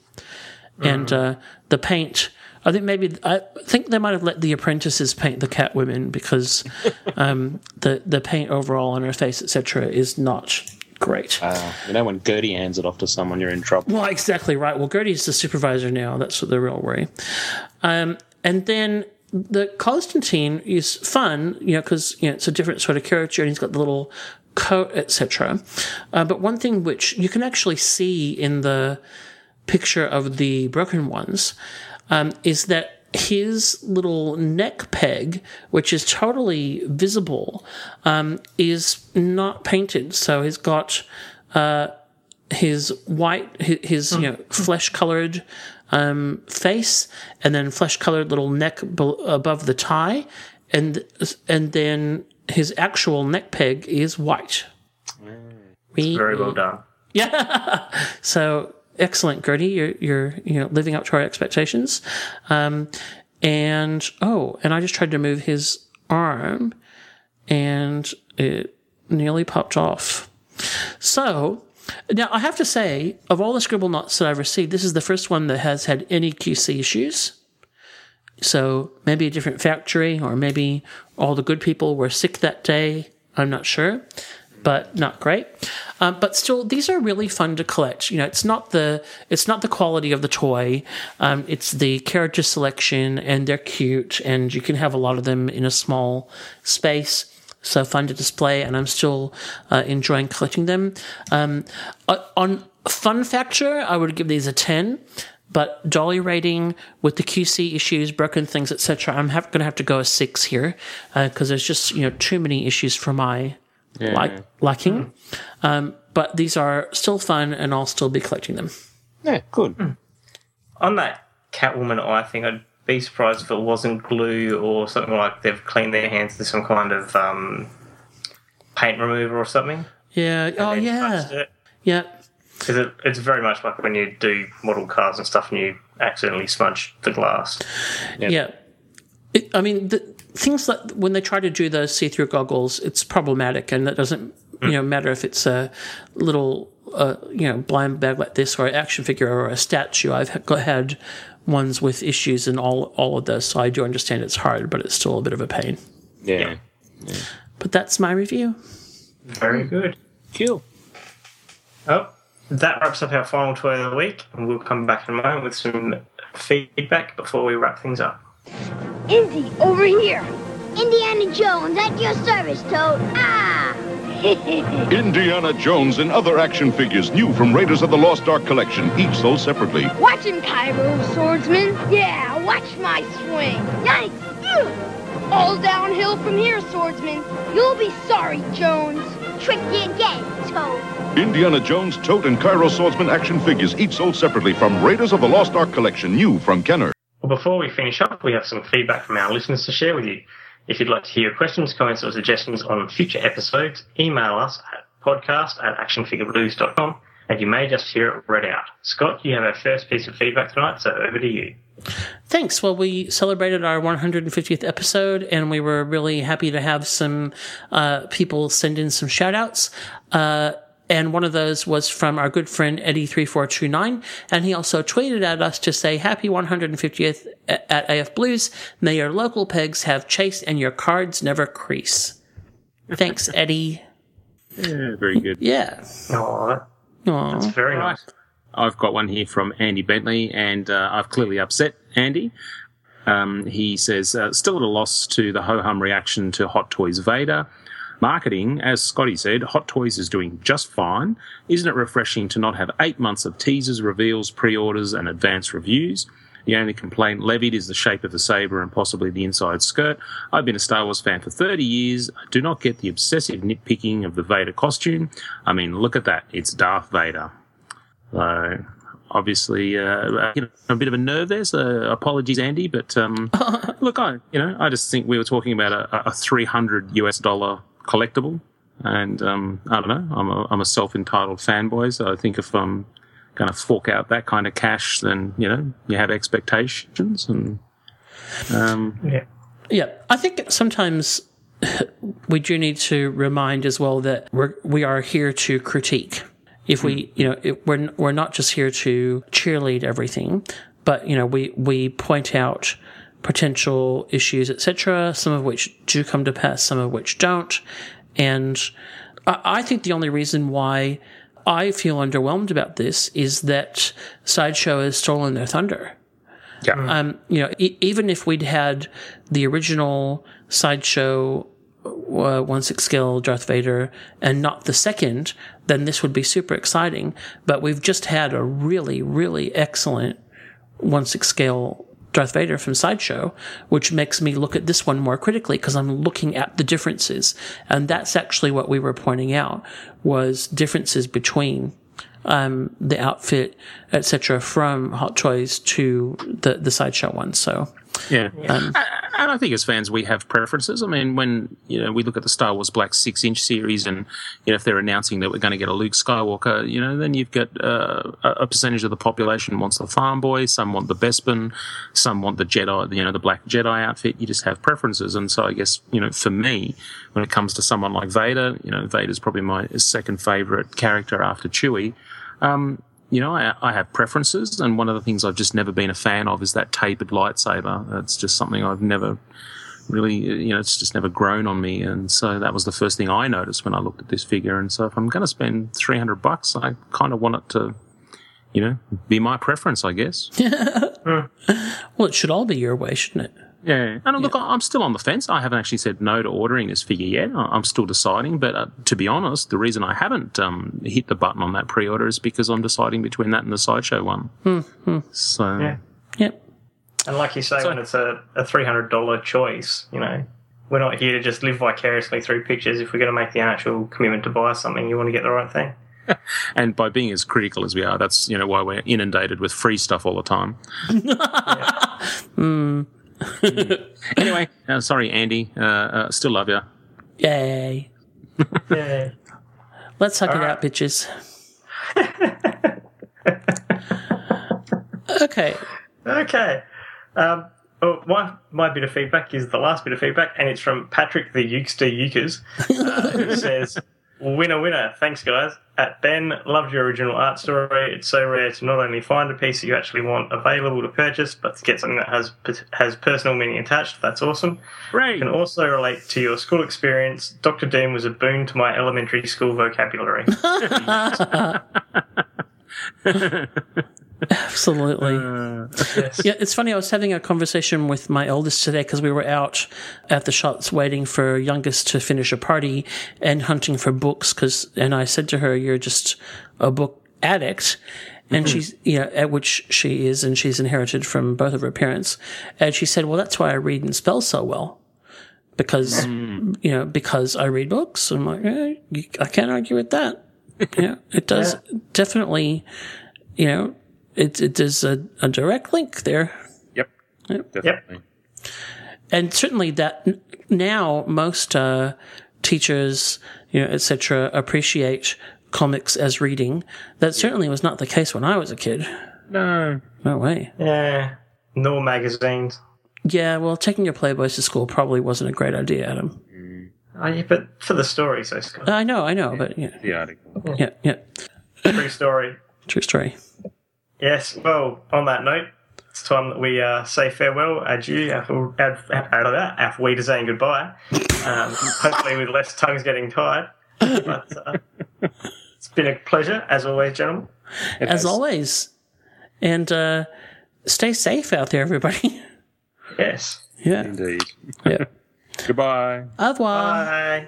And uh, the paint I think maybe I think they might have let the apprentices paint the cat women because um, the the paint overall on her face etc is not great. Uh, you know, when Gertie hands it off to someone, you're in trouble. Well, exactly right. Well, Gertie's the supervisor now. That's the real worry. Um, and then the Constantine is fun, you know, because you know it's a different sort of character, and he's got the little coat, etc. Uh, but one thing which you can actually see in the picture of the broken ones um, is that his little neck peg, which is totally visible, um, is not painted. So he's got uh, his white, his, his you know flesh colored um, face, and then flesh colored little neck be- above the tie, and and then his actual neck peg is white. Very well done. Yeah. so excellent, Gertie. You're you're you know living up to our expectations. Um, and oh, and I just tried to move his arm, and it nearly popped off. So Now, I have to say, of all the Scribblenauts that I've received, this is the first one that has had any QC issues. So maybe a different factory, or maybe all the good people were sick that day. I'm not sure, but not great. Um, but still, these are really fun to collect. You know, it's not the it's not the quality of the toy. Um, it's the character selection, and they're cute, and you can have a lot of them in a small space. So fun to display, and I'm still uh, enjoying collecting them. Um, uh, on fun factor, I would give these a ten but dolly rating with the QC issues, broken things, etc. I'm going to have to go a six here because there's just you know too many issues for my Yeah. like liking. Um, but these are still fun, and I'll still be collecting them. Yeah, good. On that Catwoman eye thing, I'd be surprised if it wasn't glue or something like they've cleaned their hands with some kind of um, paint remover or something. Yeah. Oh yeah. Yeah. Because it, it's very much like when you do model cars and stuff and you accidentally smudge the glass. Yeah. It, I mean, the things like when they try to do those see-through goggles, it's problematic, and it doesn't, you know, matter if it's a little, uh, you know, blind bag like this, or an action figure, or a statue. I've got, had ones with issues in all all of those, so I do understand it's hard, but it's still a bit of a pain. Yeah. But that's my review. Very good. Cool. Oh, that wraps up our final toy of the week, and we'll come back in a moment with some feedback before we wrap things up. Indy, over here. Indiana Jones, at your service, Toht. Ah! Indiana Jones and other action figures new from Raiders of the Lost Ark collection, each sold separately. watch him, Cairo, swordsman. Yeah, watch my swing. Yikes! All downhill from here, swordsman. You'll be sorry, Jones. Tricked you again, Toht. Indiana Jones, Toht, and Cairo Swordsman action figures, each sold separately from Raiders of the Lost Ark collection, new from Kenner. Well, before we finish up, we have some feedback from our listeners to share with you. If you'd like to hear questions, comments, or suggestions on future episodes, email us at podcast at actionfigureblues.com and you may just hear it read out. Scott, you have our first piece of feedback tonight, so over to you. Thanks. Well, we celebrated our 150th episode, and we were really happy to have some uh, people send in some shout outs. Uh, and one of those was from our good friend Eddie3429. And he also tweeted at us to say, Happy 150th at AF Blues. May your local pegs have chase and your cards never crease. Thanks, Eddie. Yeah, very good. Yeah. Oh, that's very nice. I've got one here from Andy Bentley, and uh, I've clearly upset Andy. Um, he says, uh, still at a loss to the ho hum reaction to Hot Toys Vader. Marketing, as Scotty said, Hot Toys is doing just fine. Isn't it refreshing to not have eight months of teasers, reveals, pre orders, and advance reviews? The only complaint levied is the shape of the saber and possibly the inside skirt. I've been a Star Wars fan for 30 years. I do not get the obsessive nitpicking of the Vader costume. I mean, look at that. It's Darth Vader. So, obviously, uh, you know, a bit of a nerve there. So, apologies, Andy. But um, look, I, you know, I just think we were talking about a, a 300 US dollar collectible, and um, I don't know. I'm a, I'm a self entitled fanboy, so I think if I'm going to fork out that kind of cash, then you know, you have expectations, and um, yeah. Yeah, I think sometimes we do need to remind as well that we're we are here to critique. If we, you know, if we're we're not just here to cheerlead everything, but you know, we we point out potential issues, etc. Some of which do come to pass, some of which don't, and I, I think the only reason why I feel underwhelmed about this is that Sideshow has stolen their thunder. Yeah. Um, you know, e- even if we'd had the original sideshow uh, one six scale Darth Vader and not the second, then this would be super exciting. But we've just had a really, really excellent one six scale Darth Vader from Sideshow, which makes me look at this one more critically because I'm looking at the differences, and that's actually what we were pointing out was differences between um, the outfit, etc., from Hot Toys to the the sideshow one. So yeah. Um, I, And I think as fans, we have preferences. I mean, when you know we look at the Star Wars Black Six Inch series, and you know if they're announcing that we're going to get a Luke Skywalker, you know, then you've got uh, a percentage of the population wants the farm boy, some want the Bespin, some want the Jedi, you know, the Black Jedi outfit. You just have preferences, and so I guess you know, for me, when it comes to someone like Vader, you know, Vader's probably my second favorite character after Chewie. Um, you know, I, I have preferences, and one of the things I've just never been a fan of is that tapered lightsaber. That's just something I've never really, you know, it's just never grown on me. And so that was the first thing I noticed when I looked at this figure. And so if I'm going to spend 300 bucks, I kind of want it to, you know, be my preference, I guess. Well, it should all be your way, shouldn't it? Yeah, and look, I'm still on the fence. I haven't actually said no to ordering this figure yet. I- I'm still deciding. But uh, to be honest, the reason I haven't um, hit the button on that pre-order is because I'm deciding between that and the sideshow one. Hmm. So Yeah. Yep. And like you say, when it's a, a $300 choice, you know, we're not here to just live vicariously through pictures. If we're going to make the actual commitment to buy something, you want to get the right thing. And by being as critical as we are, that's you know why we're inundated with free stuff all the time. Hmm. Anyway, uh, sorry, Andy. Uh, uh, still love you. Yay. Yay. Let's hug it All right. out, bitches. okay. Okay. Um, oh, my, my bit of feedback is the last bit of feedback, and it's from Patrick the Ukester Ukers, uh, who says, Winner, winner. Thanks, guys. At Ben, loved your original art story. It's so rare to not only find a piece that you actually want available to purchase, but to get something that has has personal meaning attached. That's awesome. Right. Can also relate to your school experience. Dr. Doom was a boon to my elementary school vocabulary. Absolutely. yes. Yeah, it's funny. I was having a conversation with my eldest today because we were out at the shops waiting for youngest to finish a party and hunting for books. Cause, and I said to her, "You're just a book addict." And Mhm. she's, you know, at which she is, and she's inherited from both of her parents. And she said, "Well, that's why I read and spell so well." Because, you know, because I read books. I'm like, eh, I can't argue with that. yeah, it does definitely, you know, it, it is a, a direct link there. Yep. Yep. Definitely. And certainly that now most uh, teachers, you know, etc., appreciate comics as reading. That certainly was not the case when I was a kid. No. No way. Yeah. Nor magazines. Yeah, well, taking your Playboys to school probably wasn't a great idea, Adam. Yeah, but for the story, so Scott. I know, I know, but yeah, The article. yeah, yeah. True story. True story. Yes, well, on that note, it's time that we uh, say farewell, adieu, after, after that, after we are saying goodbye. Um, hopefully, with less tongues getting tired. But uh, it's been a pleasure, as always, gentlemen. As always. And uh, stay safe out there, everybody. Yes. yeah. Indeed. Yeah. Goodbye. Au revoir. Bye.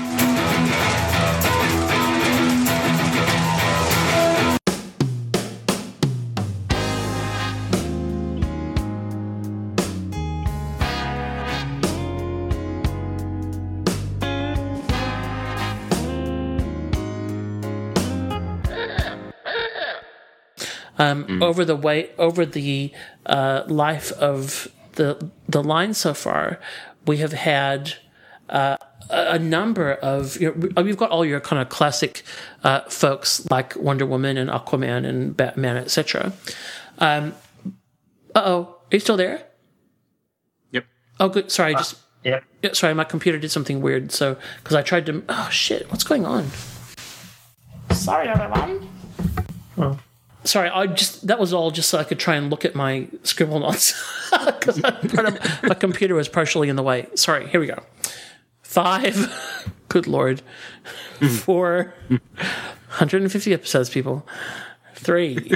Um, over the way over the uh, life of the the line so far, we have had uh, a a number of you know, we've got all your kind of classic uh, folks like Wonder Woman and Aquaman and Batman, etc. Um, uh oh, are you still there? Yep. Oh, good. Sorry, I just Yep. yeah, sorry, my computer did something weird. So because I tried to oh shit, what's going on? Sorry, everyone. Sorry, I just that was all just so I could try and look at my scribble notes because my computer was partially in the way. Sorry, here we go. Five, good lord, four, 150 episodes, people. Three,